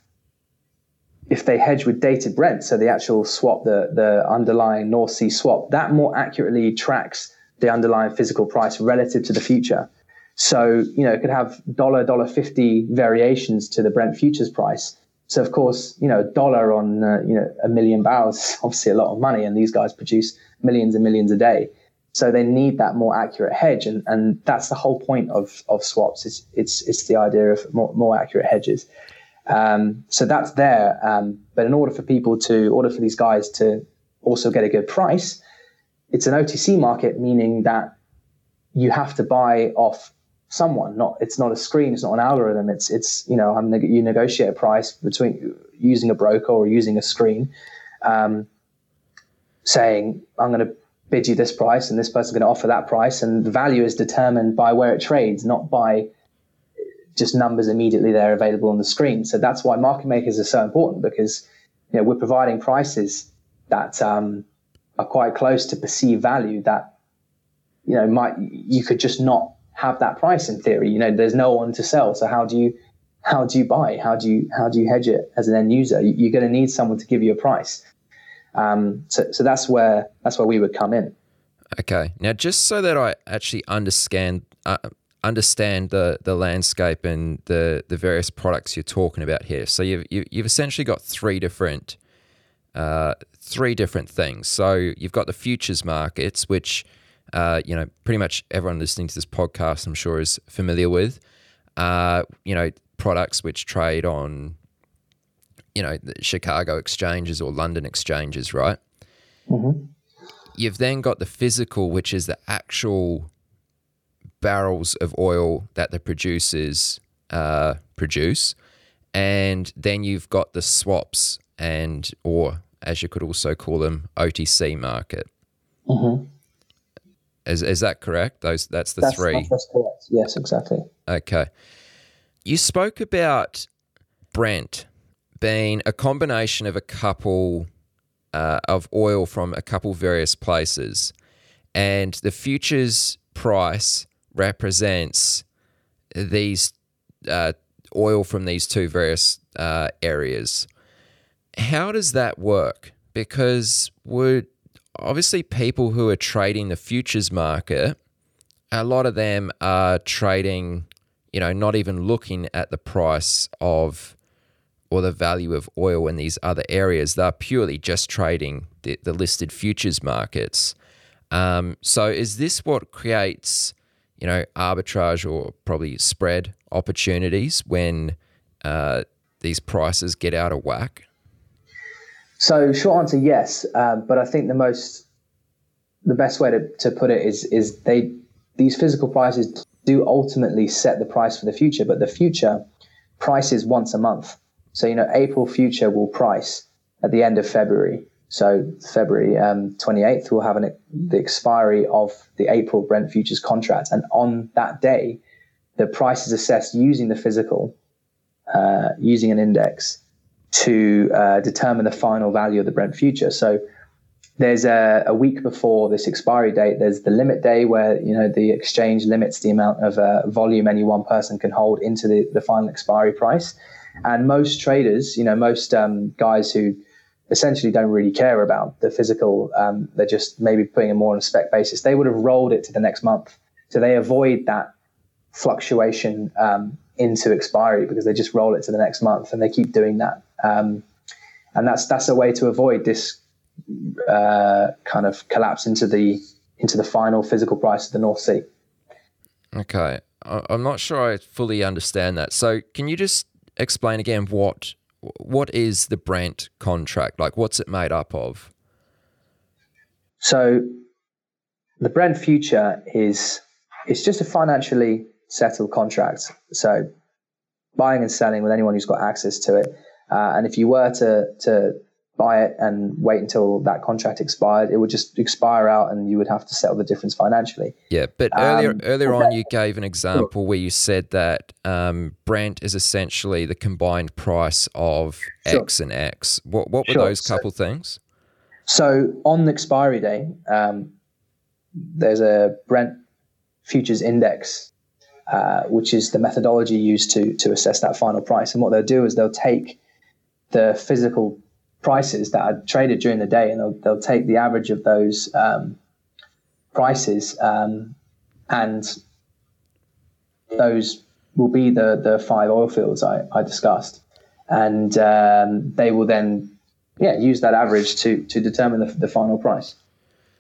if they hedge with dated Brent, so the actual swap, the, the underlying North Sea swap, that more accurately tracks the underlying physical price relative to the future. So, you know, it could have dollar, dollar 50 variations to the Brent futures price. So, of course, you know, a dollar on, uh, you know, a million barrels is obviously a lot of money, and these guys produce millions and millions a day. So they need that more accurate hedge, and, and that's the whole point of, of swaps. It's, it's, it's the idea of more, more accurate hedges. Um, so that's there. Um, but in order for people to, order for these guys to also get a good price, it's an OTC market, meaning that you have to buy off someone. Not it's not a screen, it's not an algorithm. It's it's you know I'm, you negotiate a price between using a broker or using a screen, um, saying I'm going to bid you this price and this person's going to offer that price, and the value is determined by where it trades, not by just numbers immediately there available on the screen. So that's why market makers are so important because you know we're providing prices that um, are quite close to perceived value that you know might you could just not have that price in theory. You know, there's no one to sell, so how do you how do you buy? How do you how do you hedge it as an end user? You're going to need someone to give you a price. Um, so, so that's where that's where we would come in. Okay, now just so that I actually understand uh, understand the the landscape and the the various products you're talking about here. So you've you've essentially got three different uh, three different things. So you've got the futures markets, which uh, you know pretty much everyone listening to this podcast, I'm sure, is familiar with. Uh, you know products which trade on you know the Chicago exchanges or London exchanges, right? Mm-hmm. You've then got the physical, which is the actual barrels of oil that the producers uh, produce, and then you've got the swaps and or as you could also call them OTC market. Mm-hmm. Is is that correct? Those that's the that's, three. That's correct. Yes, exactly. Okay. You spoke about Brent being a combination of a couple uh, of oil from a couple various places, and the futures price represents these uh, oil from these two various uh, areas. How does that work? Because would obviously people who are trading the futures market, a lot of them are trading, you know, not even looking at the price of or the value of oil in these other areas. They're purely just trading the, the listed futures markets. Um, so is this what creates you know, arbitrage or probably spread opportunities when uh, these prices get out of whack? So, short answer, yes. Um, but I think the most, the best way to, to put it is, is they, these physical prices do ultimately set the price for the future, but the future prices once a month. So, you know, April future will price at the end of February. So February um, 28th, we'll have an, the expiry of the April Brent futures contract. And on that day, the price is assessed using the physical, uh, using an index to uh, determine the final value of the Brent future. So there's a, a, week before this expiry date, there's the limit day where, you know, the exchange limits the amount of uh, volume any one person can hold into the, the final expiry price. And most traders, you know, most um, guys who essentially don't really care about the physical. Um, they're just maybe putting it more on a spec basis. They would have rolled it to the next month. So they avoid that fluctuation um, into expiry because they just roll it to the next month and they keep doing that. Um, and that's that's a way to avoid this uh, kind of collapse into the into the final physical price of the North Sea. Okay, I'm not sure I fully understand that. So can you just explain again what what is the Brent contract? Like, what's it made up of? So, the Brent future is it's just a financially settled contract. So buying and selling with anyone who's got access to it. Uh, and if you were to to buy it and wait until that contract expired, it would just expire out, and you would have to settle the difference financially. Yeah, but earlier um, earlier on, you gave an example sure. where you said that um, Brent is essentially the combined price of sure. X and X. What what were sure. those couple so, things? So on the expiry day, um, there's a Brent futures index, uh, which is the methodology used to to assess that final price. And what they'll do is they'll take the physical prices that are traded during the day, and they'll, they'll take the average of those um, prices, um, and those will be the the five oil fields I, I discussed, and um, they will then yeah use that average to to determine the, the final price.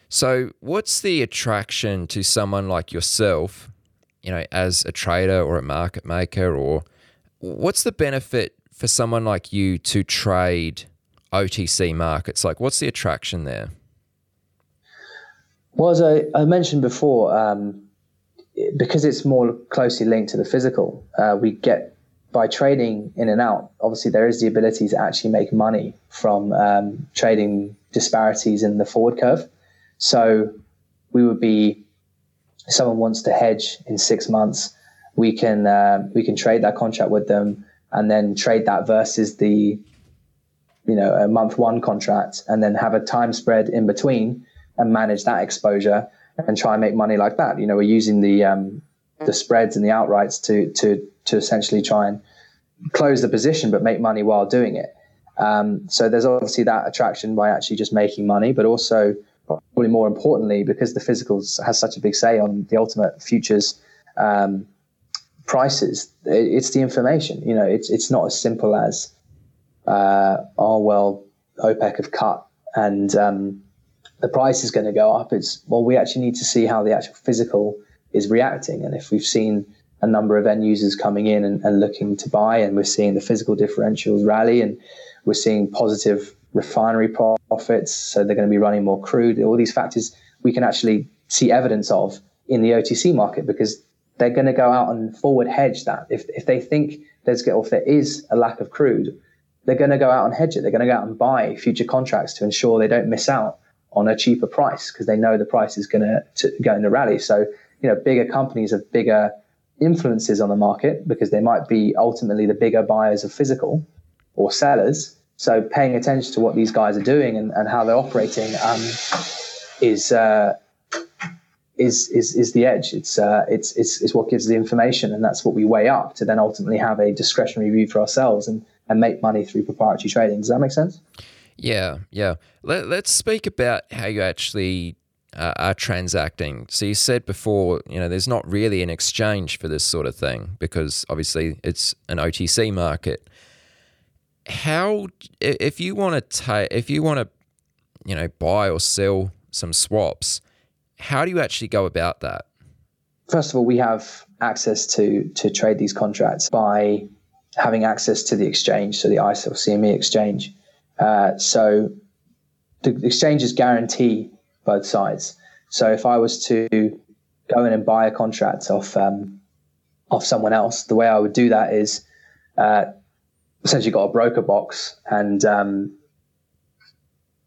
So, what's the attraction to someone like yourself, you know, as a trader or a market maker, or what's the benefit for someone like you to trade OTC markets? Like, what's the attraction there? Well, as I, I mentioned before, um, because it's more closely linked to the physical, uh, we get by trading in and out. Obviously, there is the ability to actually make money from um, trading disparities in the forward curve. So, we would be if someone wants to hedge in six months, we can uh, we can trade that contract with them and then trade that versus the you know a month one contract and then have a time spread in between and manage that exposure and try and make money like that. You know we're using the um, the spreads and the outrights to to to essentially try and close the position but make money while doing it. Um, so there's obviously that attraction by actually just making money but also probably more importantly because the physicals has such a big say on the ultimate futures um, prices it's the information. You know it's it's not as simple as uh, oh well, OPEC have cut and um, the price is going to go up. It's well, we actually need to see how the actual physical is reacting, and if we've seen a number of end users coming in and, and looking to buy, and we're seeing the physical differentials rally, and we're seeing positive refinery profits, so they're going to be running more crude. All these factors we can actually see evidence of in the OTC market because they're going to go out and forward hedge that. If, if they think there's, or if there is a lack of crude, they're going to go out and hedge it. They're going to go out and buy future contracts to ensure they don't miss out on a cheaper price because they know the price is going to, go in the rally. So, you know, bigger companies have bigger influences on the market because they might be ultimately the bigger buyers of physical or sellers. So, paying attention to what these guys are doing and, and how they're operating um, is. Uh, is, is is the edge. It's, uh, it's it's it's what gives the information, and that's what we weigh up to then ultimately have a discretionary view for ourselves. And and make money through proprietary trading. Does that make sense? Yeah, yeah. Let, us speak about how you actually uh, are transacting. So you said before, you know, there's not really an exchange for this sort of thing because obviously it's an OTC market. How, if you want to take, if you want to, you know, buy or sell some swaps, how do you actually go about that? First of all, we have access to to trade these contracts by having access to the exchange, so the ICE or CME exchange. Uh, so the exchanges guarantee both sides. So if I was to go in and buy a contract off um, off someone else, the way I would do that is uh, essentially got a broker box, and um,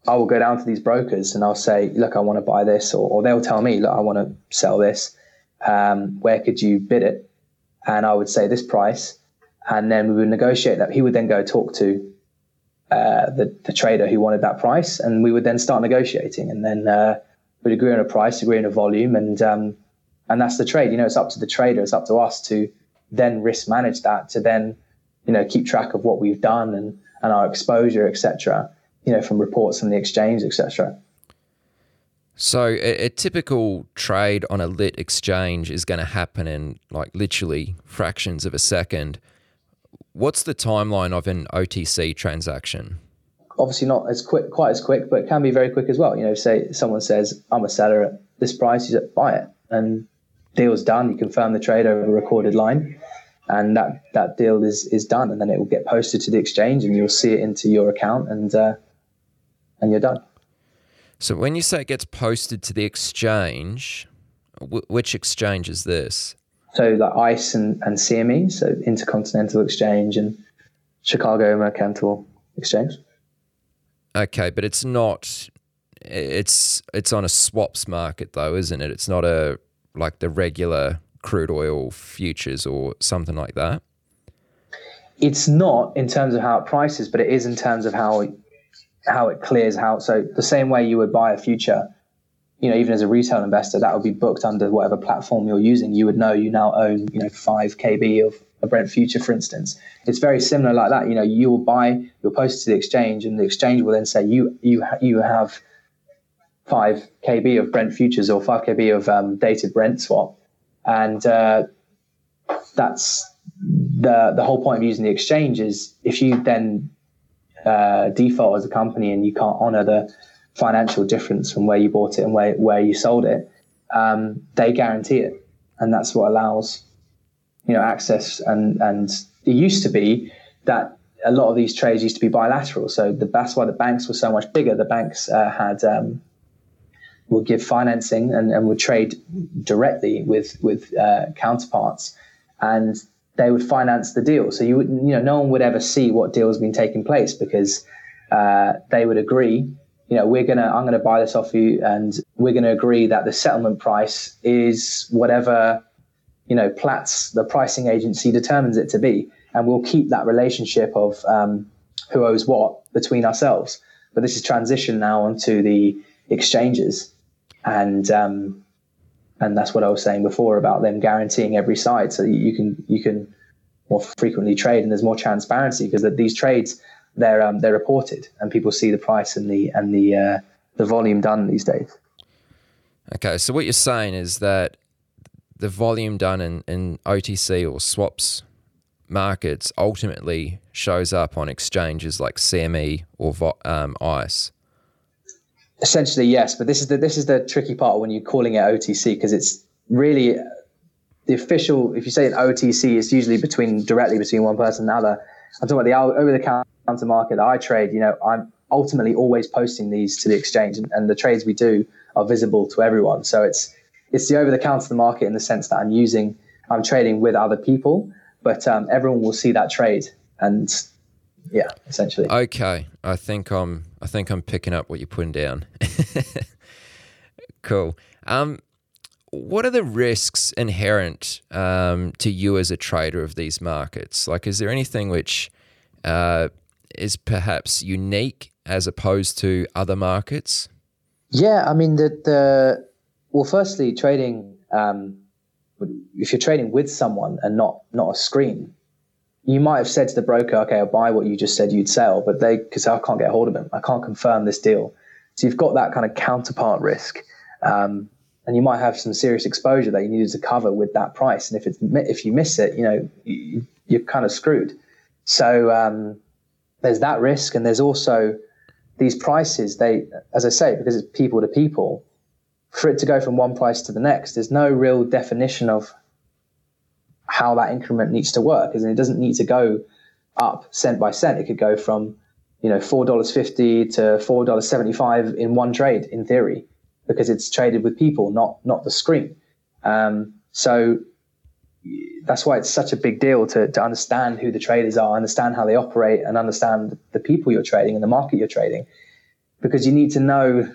I will go down to these brokers and I'll say, "Look, I want to buy this," or, or they'll tell me, "Look, I want to sell this. Um, where could you bid it?" And I would say this price, and then we would negotiate that. He would then go talk to uh, the, the trader who wanted that price, and we would then start negotiating, and then uh, we'd agree on a price, agree on a volume, and um, and that's the trade. You know, it's up to the trader, it's up to us to then risk manage that, to then you know keep track of what we've done and and our exposure, etc. You know, from reports from the exchange, etc. So a, a, typical trade on a lit exchange is going to happen in like literally fractions of a second. What's the timeline of an OTC transaction? Obviously, not as quick, quite as quick, but it can be very quick as well. You know, say someone says, "I'm a seller at this price," you say, "Buy it," and deal's done. You confirm the trade over a recorded line, and that that deal is is done. And then it will get posted to the exchange, and you'll see it into your account, and uh, and you're done. So when you say it gets posted to the exchange, W- which exchange is this? So like ICE and, and CME, so Intercontinental Exchange and Chicago Mercantile Exchange. Okay, but it's not. It's it's on a swaps market though, isn't it? It's not a like the regular crude oil futures or something like that. It's not in terms of how it prices, but it is in terms of how how it clears out. So the same way you would buy a future, you know, even as a retail investor, that would be booked under whatever platform you're using. You would know you now own, you know, five kb of a Brent future, for instance. It's very similar like that. You know, you'll buy, you'll post it to the exchange, and the exchange will then say you you you have five kb of Brent futures or five kb of um, dated Brent swap, and uh, that's the the whole point of using the exchange is if you then uh, default as a company and you can't honor the financial difference from where you bought it and where where you sold it, um, they guarantee it, and that's what allows you know access and and it used to be that a lot of these trades used to be bilateral. So the, that's why the banks were so much bigger. The banks uh, had um, would give financing and, and would trade directly with with uh, counterparts, and they would finance the deal. So you would you know no one would ever see what deal has been taking place because uh, they would agree. You know, we're gonna I'm gonna buy this off you, and we're gonna agree that the settlement price is whatever you know Platts, the pricing agency, determines it to be, and we'll keep that relationship of um, who owes what between ourselves. But this is transition now onto the exchanges, and um, and that's what I was saying before about them guaranteeing every side, so you can you can more frequently trade, and there's more transparency because that these trades they're um, they're reported, and people see the price and the and the uh, the volume done these days. Okay, so what you're saying is that the volume done in, in OTC or swaps markets ultimately shows up on exchanges like CME or um, ICE. Essentially, yes, but this is the this is the tricky part when you're calling it OTC because it's really the official. If you say an OTC, it's usually between directly between one person and another. I'm talking about the over the counter market that I trade. You know, I'm ultimately always posting these to the exchange, and, and the trades we do are visible to everyone. So it's it's the over the counter market in the sense that I'm using I'm trading with other people, but um, everyone will see that trade and yeah, essentially. Okay, I think I'm I think I'm picking up what you're putting down. cool. Um, what are the risks inherent um, to you as a trader of these markets? Like, is there anything which uh, is perhaps unique as opposed to other markets? Yeah, I mean the the well, firstly, trading. Um, if you're trading with someone and not not a screen, you might have said to the broker, "Okay, I'll buy what you just said you'd sell," but they because I can't get hold of them, I can't confirm this deal. So you've got that kind of counterpart risk, um, and you might have some serious exposure that you needed to cover with that price. And if it's if you miss it, you know you, are kind of screwed. So um, there's that risk, and there's also these prices. They, as I say, because it's people to people, for it to go from one price to the next, there's no real definition of how that increment needs to work. And it doesn't need to go up cent by cent. It could go from, you know, four dollars fifty to four dollars seventy five in one trade, in theory, because it's traded with people, not not the screen. Um, so that's why it's such a big deal to, to understand who the traders are, understand how they operate, and understand the people you're trading and the market you're trading, because you need to know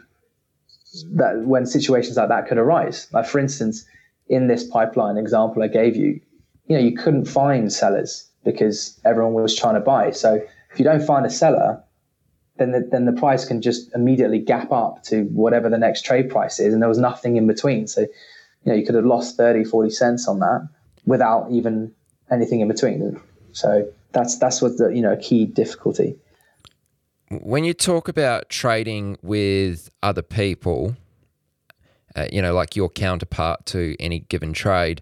that when situations like that could arise. Like for instance, in this pipeline example I gave you, you know, you couldn't find sellers because everyone was trying to buy. So if you don't find a seller, then the, then the price can just immediately gap up to whatever the next trade price is. And there was nothing in between. So, you know, you could have lost 30, 40 cents on that without even anything in between. So that's, that's what the, you know, key difficulty when you talk about trading with other people, uh, you know, like your counterpart to any given trade,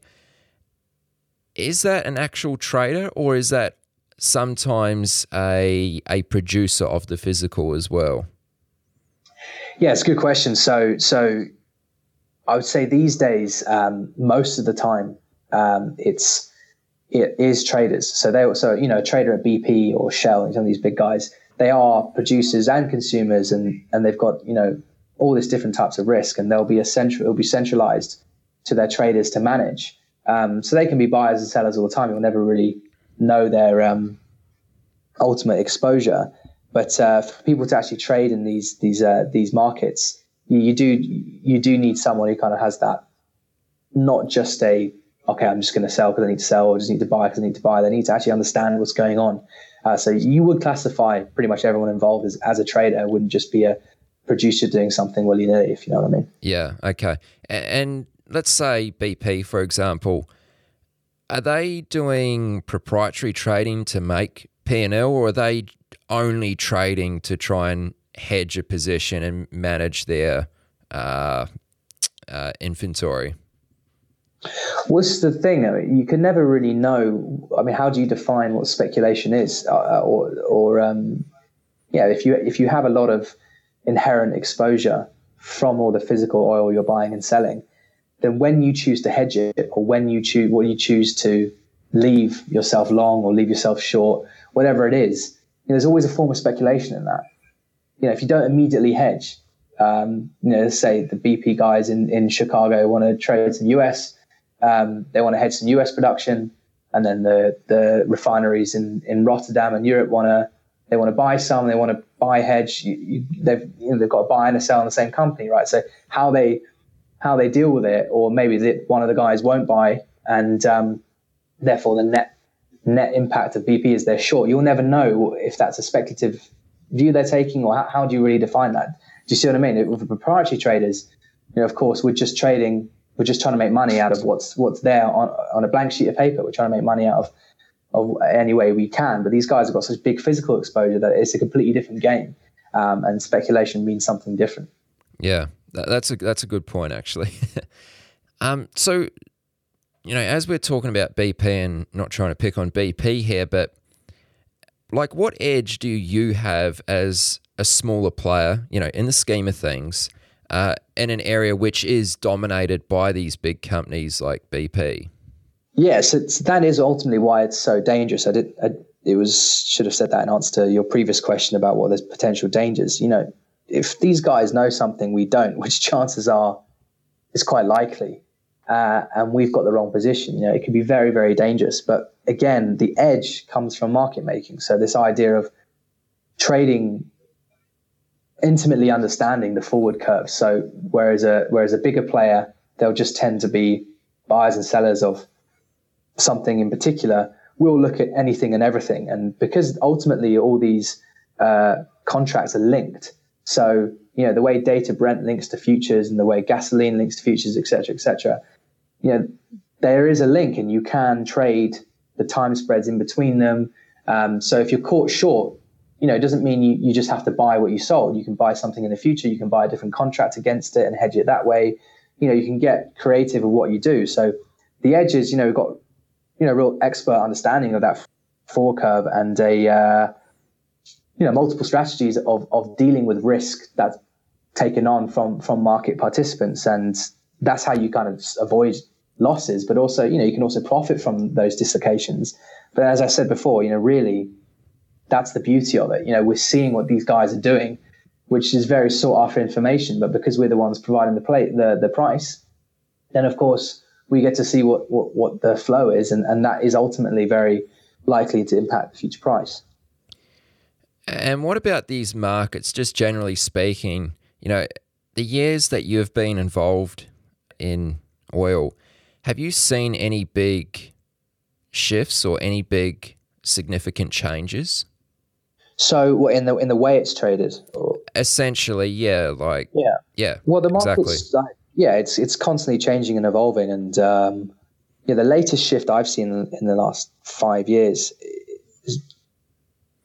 is that an actual trader or is that sometimes a a producer of the physical as well? Yeah, it's a good question. So, so I would say these days, um, most of the time, um, it's it is traders. So they so you know a trader at BP or Shell and some of these big guys they are producers and consumers, and and they've got you know all these different types of risk, and they'll be a central, it'll be centralized to their traders to manage. Um, so they can be buyers and sellers all the time. You'll never really know their um, ultimate exposure. But uh, for people to actually trade in these these uh, these markets, you, you, do you do need someone who kind of has that, not just a okay, I'm just going to sell because I need to sell, or just need to buy because I need to buy. They need to actually understand what's going on. Uh, so you would classify pretty much everyone involved as, as a trader. It wouldn't just be a producer doing something willy nilly, if you know what I mean. Yeah. Okay. And let's say BP, for example, are they doing proprietary trading to make P and L, or are they only trading to try and hedge a position and manage their uh, uh, inventory? What's the thing? I mean, you can never really know. I mean, how do you define what speculation is, uh, or, or um, yeah, if you if you have a lot of inherent exposure from all the physical oil you're buying and selling, then when you choose to hedge it, or when you choose what you choose to leave yourself long or leave yourself short, whatever it is, you know, there's always a form of speculation in that. You know, if you don't immediately hedge, um, you know, say the BP guys in, in Chicago want to trade to the US um, they want to hedge some US production, and then the the refineries in, in Rotterdam and Europe want to they want to buy some, they want to buy hedge. You, you, they've you know, they've got to buy and sell in the same company, right? So how they how they deal with it, or maybe one of the guys won't buy, and um, therefore the net net impact of BP is they're short. You'll never know if that's a speculative view they're taking, or how, how do you really define that? Do you see what I mean? With the proprietary traders, you know, of course, we're just trading we're just trying to make money out of what's what's there on, on a blank sheet of paper. We're trying to make money out of of any way we can. But these guys have got such big physical exposure that it's a completely different game, um, and speculation means something different. Yeah, that's a that's a good point actually. um, so you know, as we're talking about BP and not trying to pick on BP here, but like, what edge do you have as a smaller player? You know, in the scheme of things uh, in an area which is dominated by these big companies like BP. Yes, that is ultimately why it's so dangerous. I did. I, it was should have said that in answer to your previous question about what there's potential dangers. You know, if these guys know something we don't, which chances are is quite likely, uh, and we've got the wrong position, you know, it could be very, very dangerous. But again, the edge comes from market making. So this idea of trading intimately understanding the forward curve. So whereas a whereas a bigger player, they'll just tend to be buyers and sellers of something in particular. We'll look at anything and everything, and because ultimately all these uh, contracts are linked. So you know the way dated Brent links to futures and the way gasoline links to futures, etc., etc. You know there is a link, and you can trade the time spreads in between them. Um, so if you're caught short, you know, it doesn't mean you, you just have to buy what you sold. You can buy something in the future. You can buy a different contract against it and hedge it that way. You know, you can get creative with what you do. So the edges, you know, we've got, you know, real expert understanding of that forward curve and a, uh, you know, multiple strategies of, of dealing with risk that's taken on from, from market participants. And that's how you kind of avoid losses, but also, you know, you can also profit from those dislocations. But as I said before, you know, really, that's the beauty of it. You know, we're seeing what these guys are doing, which is very sought after information. But because we're the ones providing the plate, the the price, then of course we get to see what what, what the flow is, and, and that is ultimately very likely to impact the future price. And what about these markets, just generally speaking? You know, the years that you've been involved in oil, have you seen any big shifts or any big significant changes? So in the in the way it's traded, essentially, yeah, like yeah, yeah. Well, the market's exactly. like, yeah, it's it's constantly changing and evolving, and um, yeah, the latest shift I've seen in, the last five years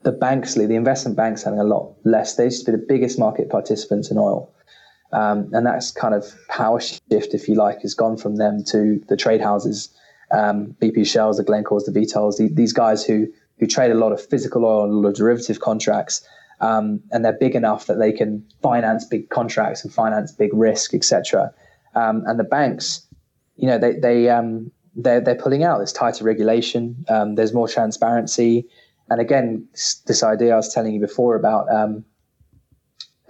the banks, the investment banks, having a lot less. They used to be the biggest market participants in oil, um, and that's kind of power shift, if you like, has gone from them to the trade houses, um, BP Shells, the Glencores, the Vitols, the, these guys who who trade a lot of physical oil and a lot of derivative contracts. Um, and they're big enough that they can finance big contracts and finance big risk, etc. Um, and the banks, you know, they they um, they're they're pulling out. There's tighter regulation. Um, there's more transparency. And again, this idea I was telling you before about um,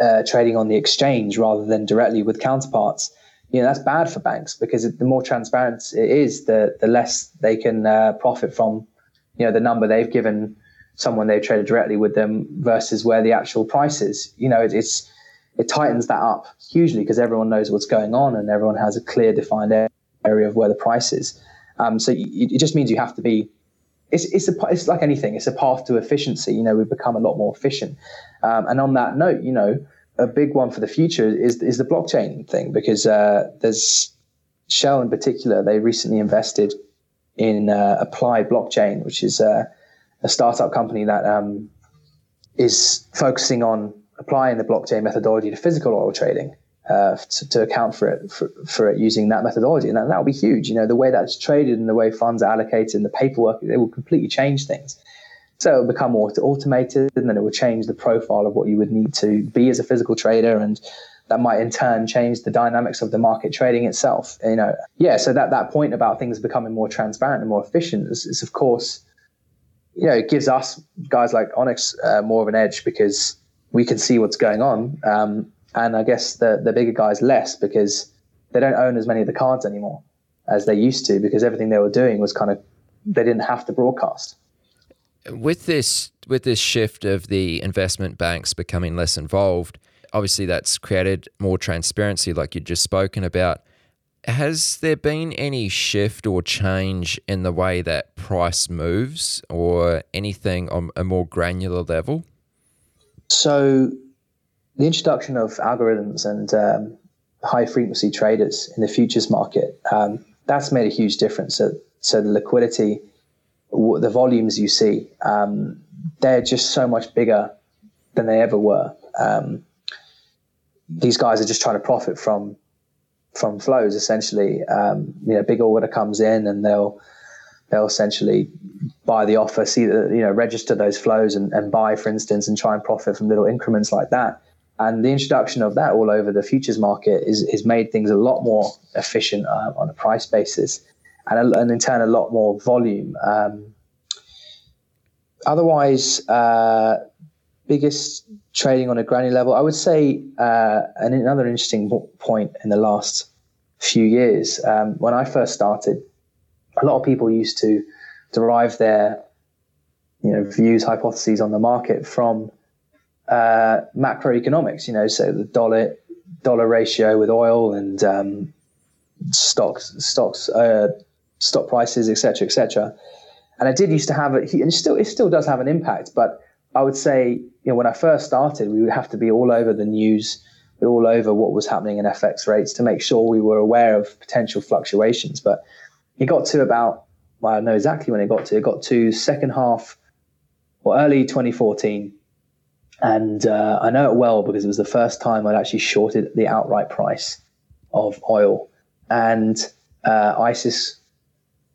uh, trading on the exchange rather than directly with counterparts. you know that's bad for banks because the more transparent it is, the the less they can uh, profit from you know the number they've given someone they've traded directly with them versus where the actual price is. You know, it, it's it tightens that up hugely because everyone knows what's going on and everyone has a clear defined area of where the price is. Um, so it just means you have to be. It's it's a, it's like anything. It's a path to efficiency. You know, we've become a lot more efficient. Um, and on that note, you know, a big one for the future is is the blockchain thing because uh, there's Shell in particular. They recently invested in uh, Applied Blockchain, which is uh, a startup company that um, is focusing on applying the blockchain methodology to physical oil trading uh, to, to, account for it for, for, it using that methodology, and that will be huge. You know, the way that's traded and the way funds are allocated and the paperwork, it will completely change things. So it will become more automated, and then it will change the profile of what you would need to be as a physical trader, and that might in turn change the dynamics of the market trading itself. You know, yeah. So that that point about things becoming more transparent and more efficient is, is of course, you know, it gives us guys like Onyx uh, more of an edge because we can see what's going on. Um, and I guess the the bigger guys less because they don't own as many of the cards anymore as they used to because everything they were doing was kind of they didn't have to broadcast. With this with this shift of the investment banks becoming less involved, obviously that's created more transparency, like you'd just spoken about. Has there been any shift or change in the way that price moves, or anything on a more granular level? So the introduction of algorithms and um, high frequency traders in the futures market, um, that's made a huge difference. So, so the liquidity, the volumes you see, um, they're just so much bigger than they ever were. Um, these guys are just trying to profit from from flows essentially. Um, you know, big order comes in and they'll they'll essentially buy the offer, see the, you know, register those flows and, and buy, for instance, and try and profit from little increments like that. And the introduction of that all over the futures market is, has made things a lot more efficient uh, on a price basis and, and in turn a lot more volume. Um, otherwise, uh, biggest trading on a granular level, I would say uh, another interesting point in the last few years. Um, when I first started, a lot of people used to derive their you know views, hypotheses on the market from uh, macroeconomics, you know, so the dollar dollar ratio with oil and um, stocks stocks uh, stock prices, etc., etc. And I did used to have it, and it still it still does have an impact. But I would say, you know, when I first started, we would have to be all over the news, all over what was happening in FX rates to make sure we were aware of potential fluctuations. But it got to about, well, I know exactly when it got to. It got to second half, or early 2014 and uh, I know it well because it was the first time I'd actually shorted the outright price of oil. And uh, ISIS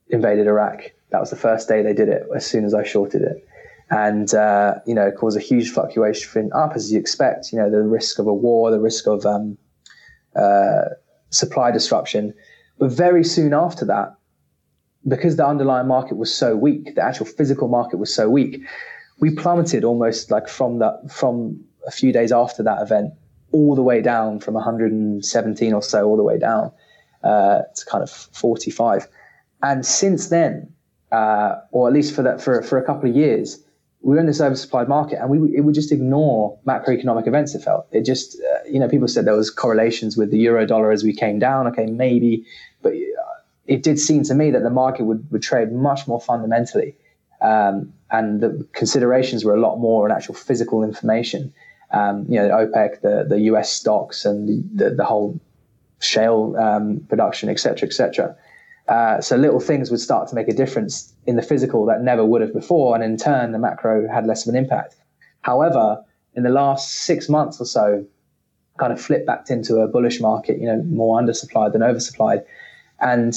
invaded Iraq. That was the first day they did it, as soon as I shorted it. And, uh, you know, caused a huge fluctuation up, as you expect, you know, the risk of a war, the risk of um, uh, supply disruption. But very soon after that, because the underlying market was so weak, the actual physical market was so weak, we plummeted almost like from that from a few days after that event all the way down from 117 or so all the way down uh, to kind of 45 and since then uh, or at least for that for, for a couple of years we were in this oversupplied market and we it would just ignore macroeconomic events it felt. It just uh, you know people said there was correlations with the euro dollar as we came down. Okay maybe. But it did seem to me that the market would, would trade much more fundamentally um, and the considerations were a lot more on actual physical information. Um, you know, OPEC, the, the US stocks, and the, the, the whole shale um, production, et cetera, et cetera. Uh, so little things would start to make a difference in the physical that never would have before, and in turn, the macro had less of an impact. However, in the last six months or so, kind of flipped back into a bullish market, you know, more undersupplied than oversupplied, and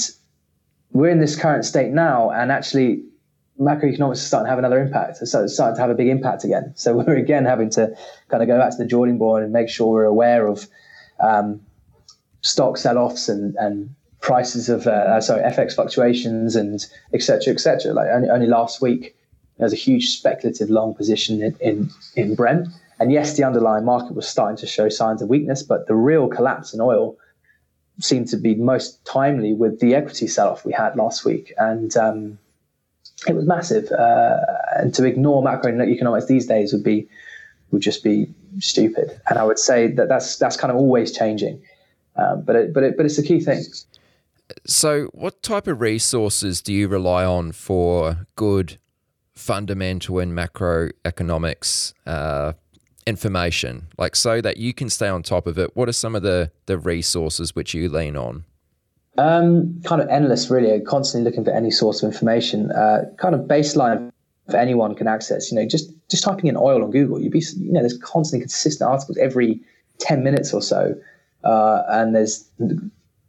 we're in this current state now, and actually macroeconomics is starting to have another impact. So it's starting to have a big impact again. So we're again having to kind of go back to the drawing board and make sure we're aware of um, stock sell-offs and, and prices of uh, uh sorry FX fluctuations and etc. etc. Like only, only last week there was a huge speculative long position in, in in Brent. And yes, the underlying market was starting to show signs of weakness, but the real collapse in oil seemed to be most timely with the equity sell-off we had last week, and um, it was massive. Uh, and to ignore macroeconomics these days would be would just be stupid. And I would say that that's that's kind of always changing, um, but it, but it, but it's a key thing. So, what type of resources do you rely on for good fundamental and macroeconomics uh, information? Like, so that you can stay on top of it. What are some of the the resources which you lean on? Um, kind of endless, really. Constantly looking for any source of information. Uh, kind of baseline for anyone can access. You know, just just typing in oil on Google, you'd be you know there's constantly consistent articles every ten minutes or so, uh, and there's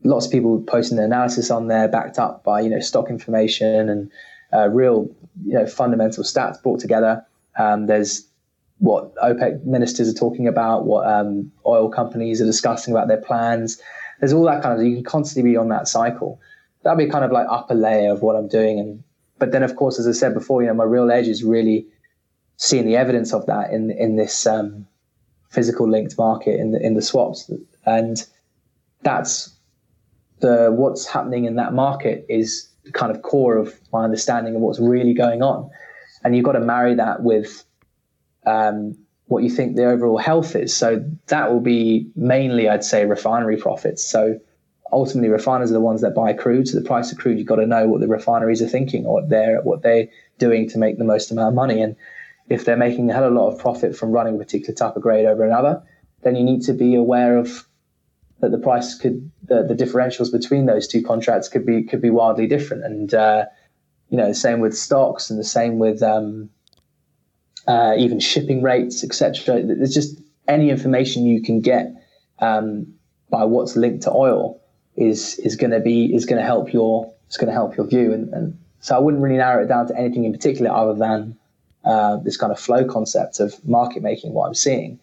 lots of people posting their analysis on there, backed up by you know stock information and uh, real you know fundamental stats brought together. Um, there's what OPEC ministers are talking about, what um, oil companies are discussing about their plans. There's all that kind of you can constantly be on that cycle. That'd be kind of like upper layer of what I'm doing. And but then of course, as I said before, you know, my real edge is really seeing the evidence of that in in this um, physical linked market in the in the swaps, and that's the what's happening in that market is the kind of core of my understanding of what's really going on. And you've got to marry that with um, what you think the overall health is. So that will be mainly, I'd say, refinery profits. So ultimately, refiners are the ones that buy crude. So the price of crude, you've got to know what the refineries are thinking or what they're what they're doing to make the most amount of money. And if they're making a hell of a lot of profit from running a particular type of grade over another, then you need to be aware of that the price could the, the differentials between those two contracts could be could be wildly different and uh, you know the same with stocks and the same with um, uh, even shipping rates etc there's just any information you can get um, by what's linked to oil is is going to be is going to help your it's going to help your view and, and so I wouldn't really narrow it down to anything in particular other than uh, this kind of flow concept of market making what I'm seeing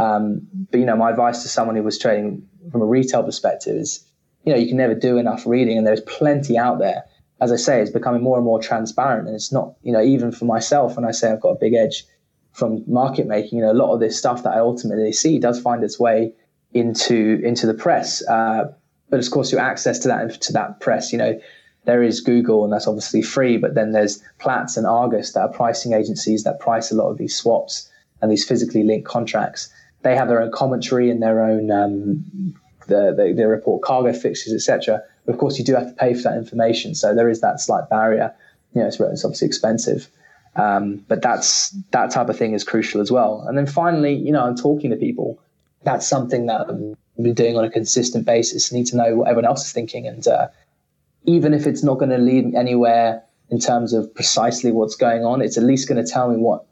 um, but you know, my advice to someone who was trading from a retail perspective is, you know, you can never do enough reading, and there's plenty out there. As I say, it's becoming more and more transparent, and it's not, you know, even for myself. When I say I've got a big edge from market making, you know, a lot of this stuff that I ultimately see does find its way into into the press. Uh, but of course, your access to that to that press, you know, there is Google, and that's obviously free. But then there's Platts and Argus that are pricing agencies that price a lot of these swaps and these physically linked contracts they have their own commentary and their own um, the, the, they report cargo fixtures, etc. Of course, you do have to pay for that information, so there is that slight barrier. You know, it's, it's obviously expensive, um, but that's that type of thing is crucial as well. And then finally, you know, I'm talking to people. That's something that I'm doing on a consistent basis. I need to know what everyone else is thinking, and uh, even if it's not going to lead anywhere in terms of precisely what's going on, it's at least going to tell me what,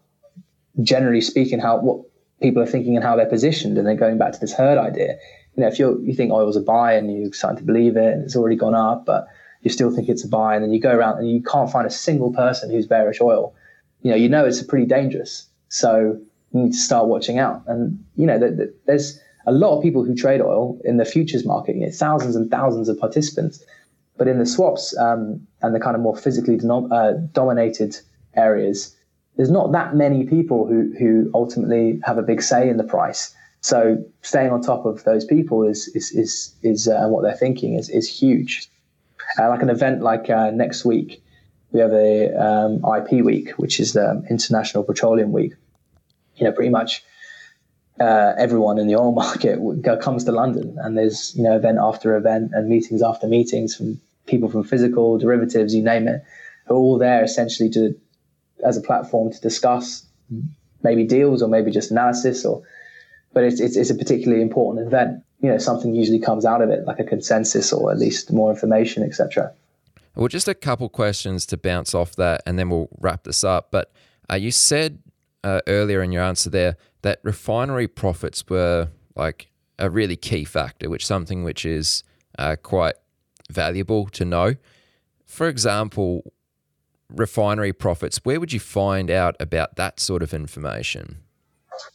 generally speaking, how what people are thinking and how they're positioned, and they're going back to this herd idea. You know, if you you think oil's a buy and you're starting to believe it, and it's already gone up, but you still think it's a buy, and then you go around and you can't find a single person who's bearish oil. You know, you know it's pretty dangerous. So you need to start watching out. And you know, there's a lot of people who trade oil in the futures market. You know, thousands and thousands of participants. But in the swaps um, and the kind of more physically uh, dominated areas, there's not that many people who who ultimately have a big say in the price. So staying on top of those people is is is is uh, what they're thinking is is huge. Uh, like an event like uh, next week, we have a um, IP week, which is the International Petroleum Week. You know, pretty much uh, everyone in the oil market comes to London, and there's you know event after event and meetings after meetings from people from physical derivatives, you name it, are all there essentially to as a platform to discuss maybe deals or maybe just analysis or but it's, it's, it's a particularly important event you know something usually comes out of it like a consensus or at least more information etc well just a couple questions to bounce off that and then we'll wrap this up. But uh, you said uh, earlier in your answer there that refinery profits were like a really key factor which something which is uh, quite valuable to know. For example refinery profits, where would you find out about that sort of information?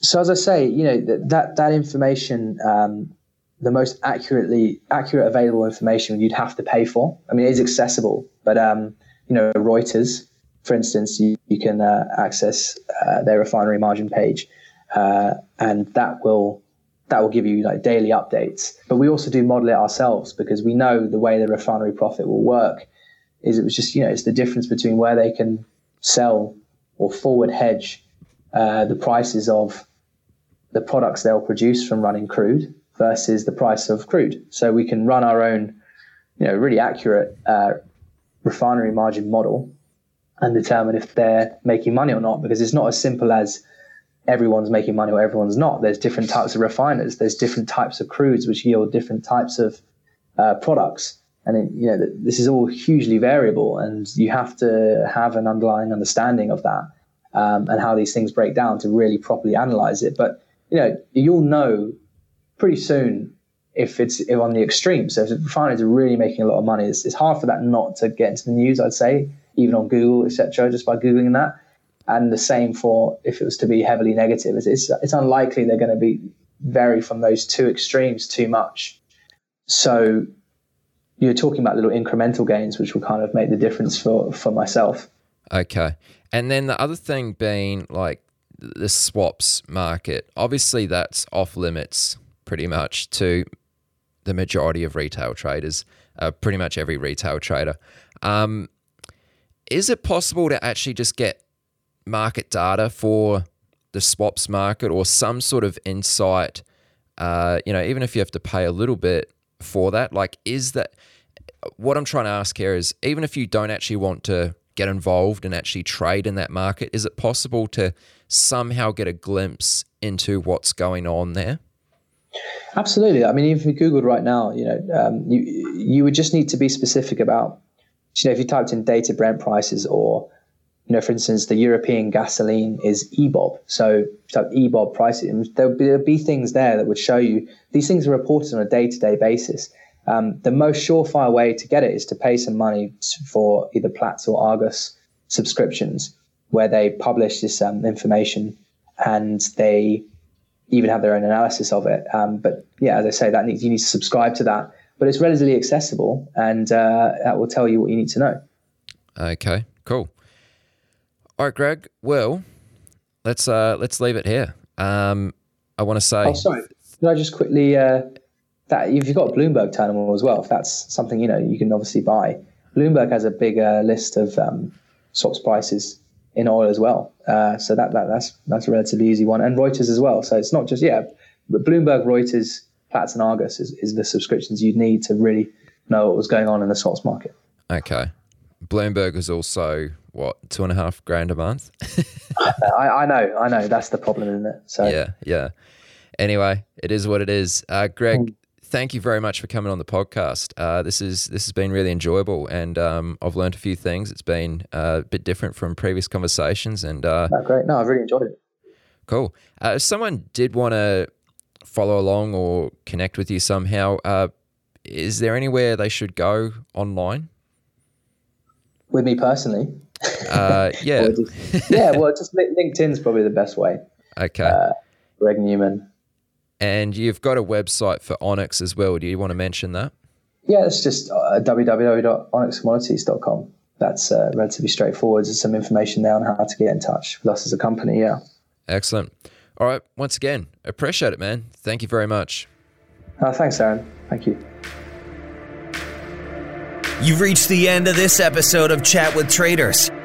So, as I say, you know that that information, um, the most accurately accurate available information, you'd have to pay for. I mean, it is accessible, but um, you know, Reuters, for instance, you, you can uh, access uh, their refinery margin page, uh, and that will that will give you like daily updates. But we also do model it ourselves because we know the way the refinery profit will work is it was just, you know, it's the difference between where they can sell or forward hedge uh, the prices of the products they'll produce from running crude versus the price of crude. So we can run our own, you know, really accurate uh, refinery margin model and determine if they're making money or not because it's not as simple as everyone's making money or everyone's not. There's different types of refiners. There's different types of crudes which yield different types of uh, products. And it, you know this is all hugely variable, and you have to have an underlying understanding of that um, and how these things break down to really properly analyze it. But you know you'll know pretty soon if it's if on the extreme. So if refiners are really making a lot of money, it's, it's hard for that not to get into the news. I'd say even on Google, etc., just by googling that and the same for if it was to be heavily negative. It's, it's, it's unlikely they're going to be vary from those two extremes too much. So you're talking about little incremental gains, which will kind of make the difference for, for myself. Okay. And then the other thing being like the swaps market, obviously that's off limits pretty much to the majority of retail traders, uh, pretty much every retail trader. Um, is it possible to actually just get market data for the swaps market or some sort of insight, uh, you know, even if you have to pay a little bit for that, like, is that what I'm trying to ask here is even if you don't actually want to get involved and actually trade in that market, is it possible to somehow get a glimpse into what's going on there? Absolutely. I mean, if you Googled right now, you know, um, you you would just need to be specific about, you know, if you typed in dated Brent prices or you know, for instance, the European gasoline is EBOB. So, so EBOB pricing, there'll be, there'll be things there that would show you these things are reported on a day to day basis. Um, the most surefire way to get it is to pay some money for either Platts or Argus subscriptions, where they publish this um, information and they even have their own analysis of it. Um, but yeah, as I say, that needs you need to subscribe to that. But it's relatively accessible, and uh, that will tell you what you need to know. Okay, cool. All right, Greg. Well, let's uh, let's leave it here. Um, I want to say. Oh, sorry. Could I just quickly uh, that if you've got a Bloomberg terminal as well, if that's something you know you can obviously buy. Bloomberg has a bigger uh, list of um, swaps prices in oil as well, uh, so that, that that's that's a relatively easy one, and Reuters as well. So it's not just yeah, but Bloomberg, Reuters, Platts, and Argus is, is the subscriptions you'd need to really know what was going on in the swaps market. Okay, Bloomberg is also what two and a half grand a month. I, I, know, I know. That's the problem, isn't it? So yeah, yeah. Anyway, it is what it is. Uh, Greg, mm. Thank you very much for coming on the podcast. Uh, this is this has been really enjoyable, and um, I've learned a few things. It's been uh, a bit different from previous conversations, and uh, no, great. No, I've really enjoyed it. Cool. Uh, if someone did want to follow along or connect with you somehow, uh, is there anywhere they should go online? With me personally? Uh, yeah. just, yeah, well, just LinkedIn's probably the best way. Okay. Uh, Greg Newman. And you've got a website for Onyx as well. Do you want to mention that? Yeah, it's just uh, www.onyxcommodities.com. That's uh, relatively straightforward. There's some information there on how to get in touch with us as a company. Yeah. Excellent. All right. Once again, appreciate it, man. Thank you very much. Uh, thanks, Aaron. Thank you. You've reached the end of this episode of Chat with Traders.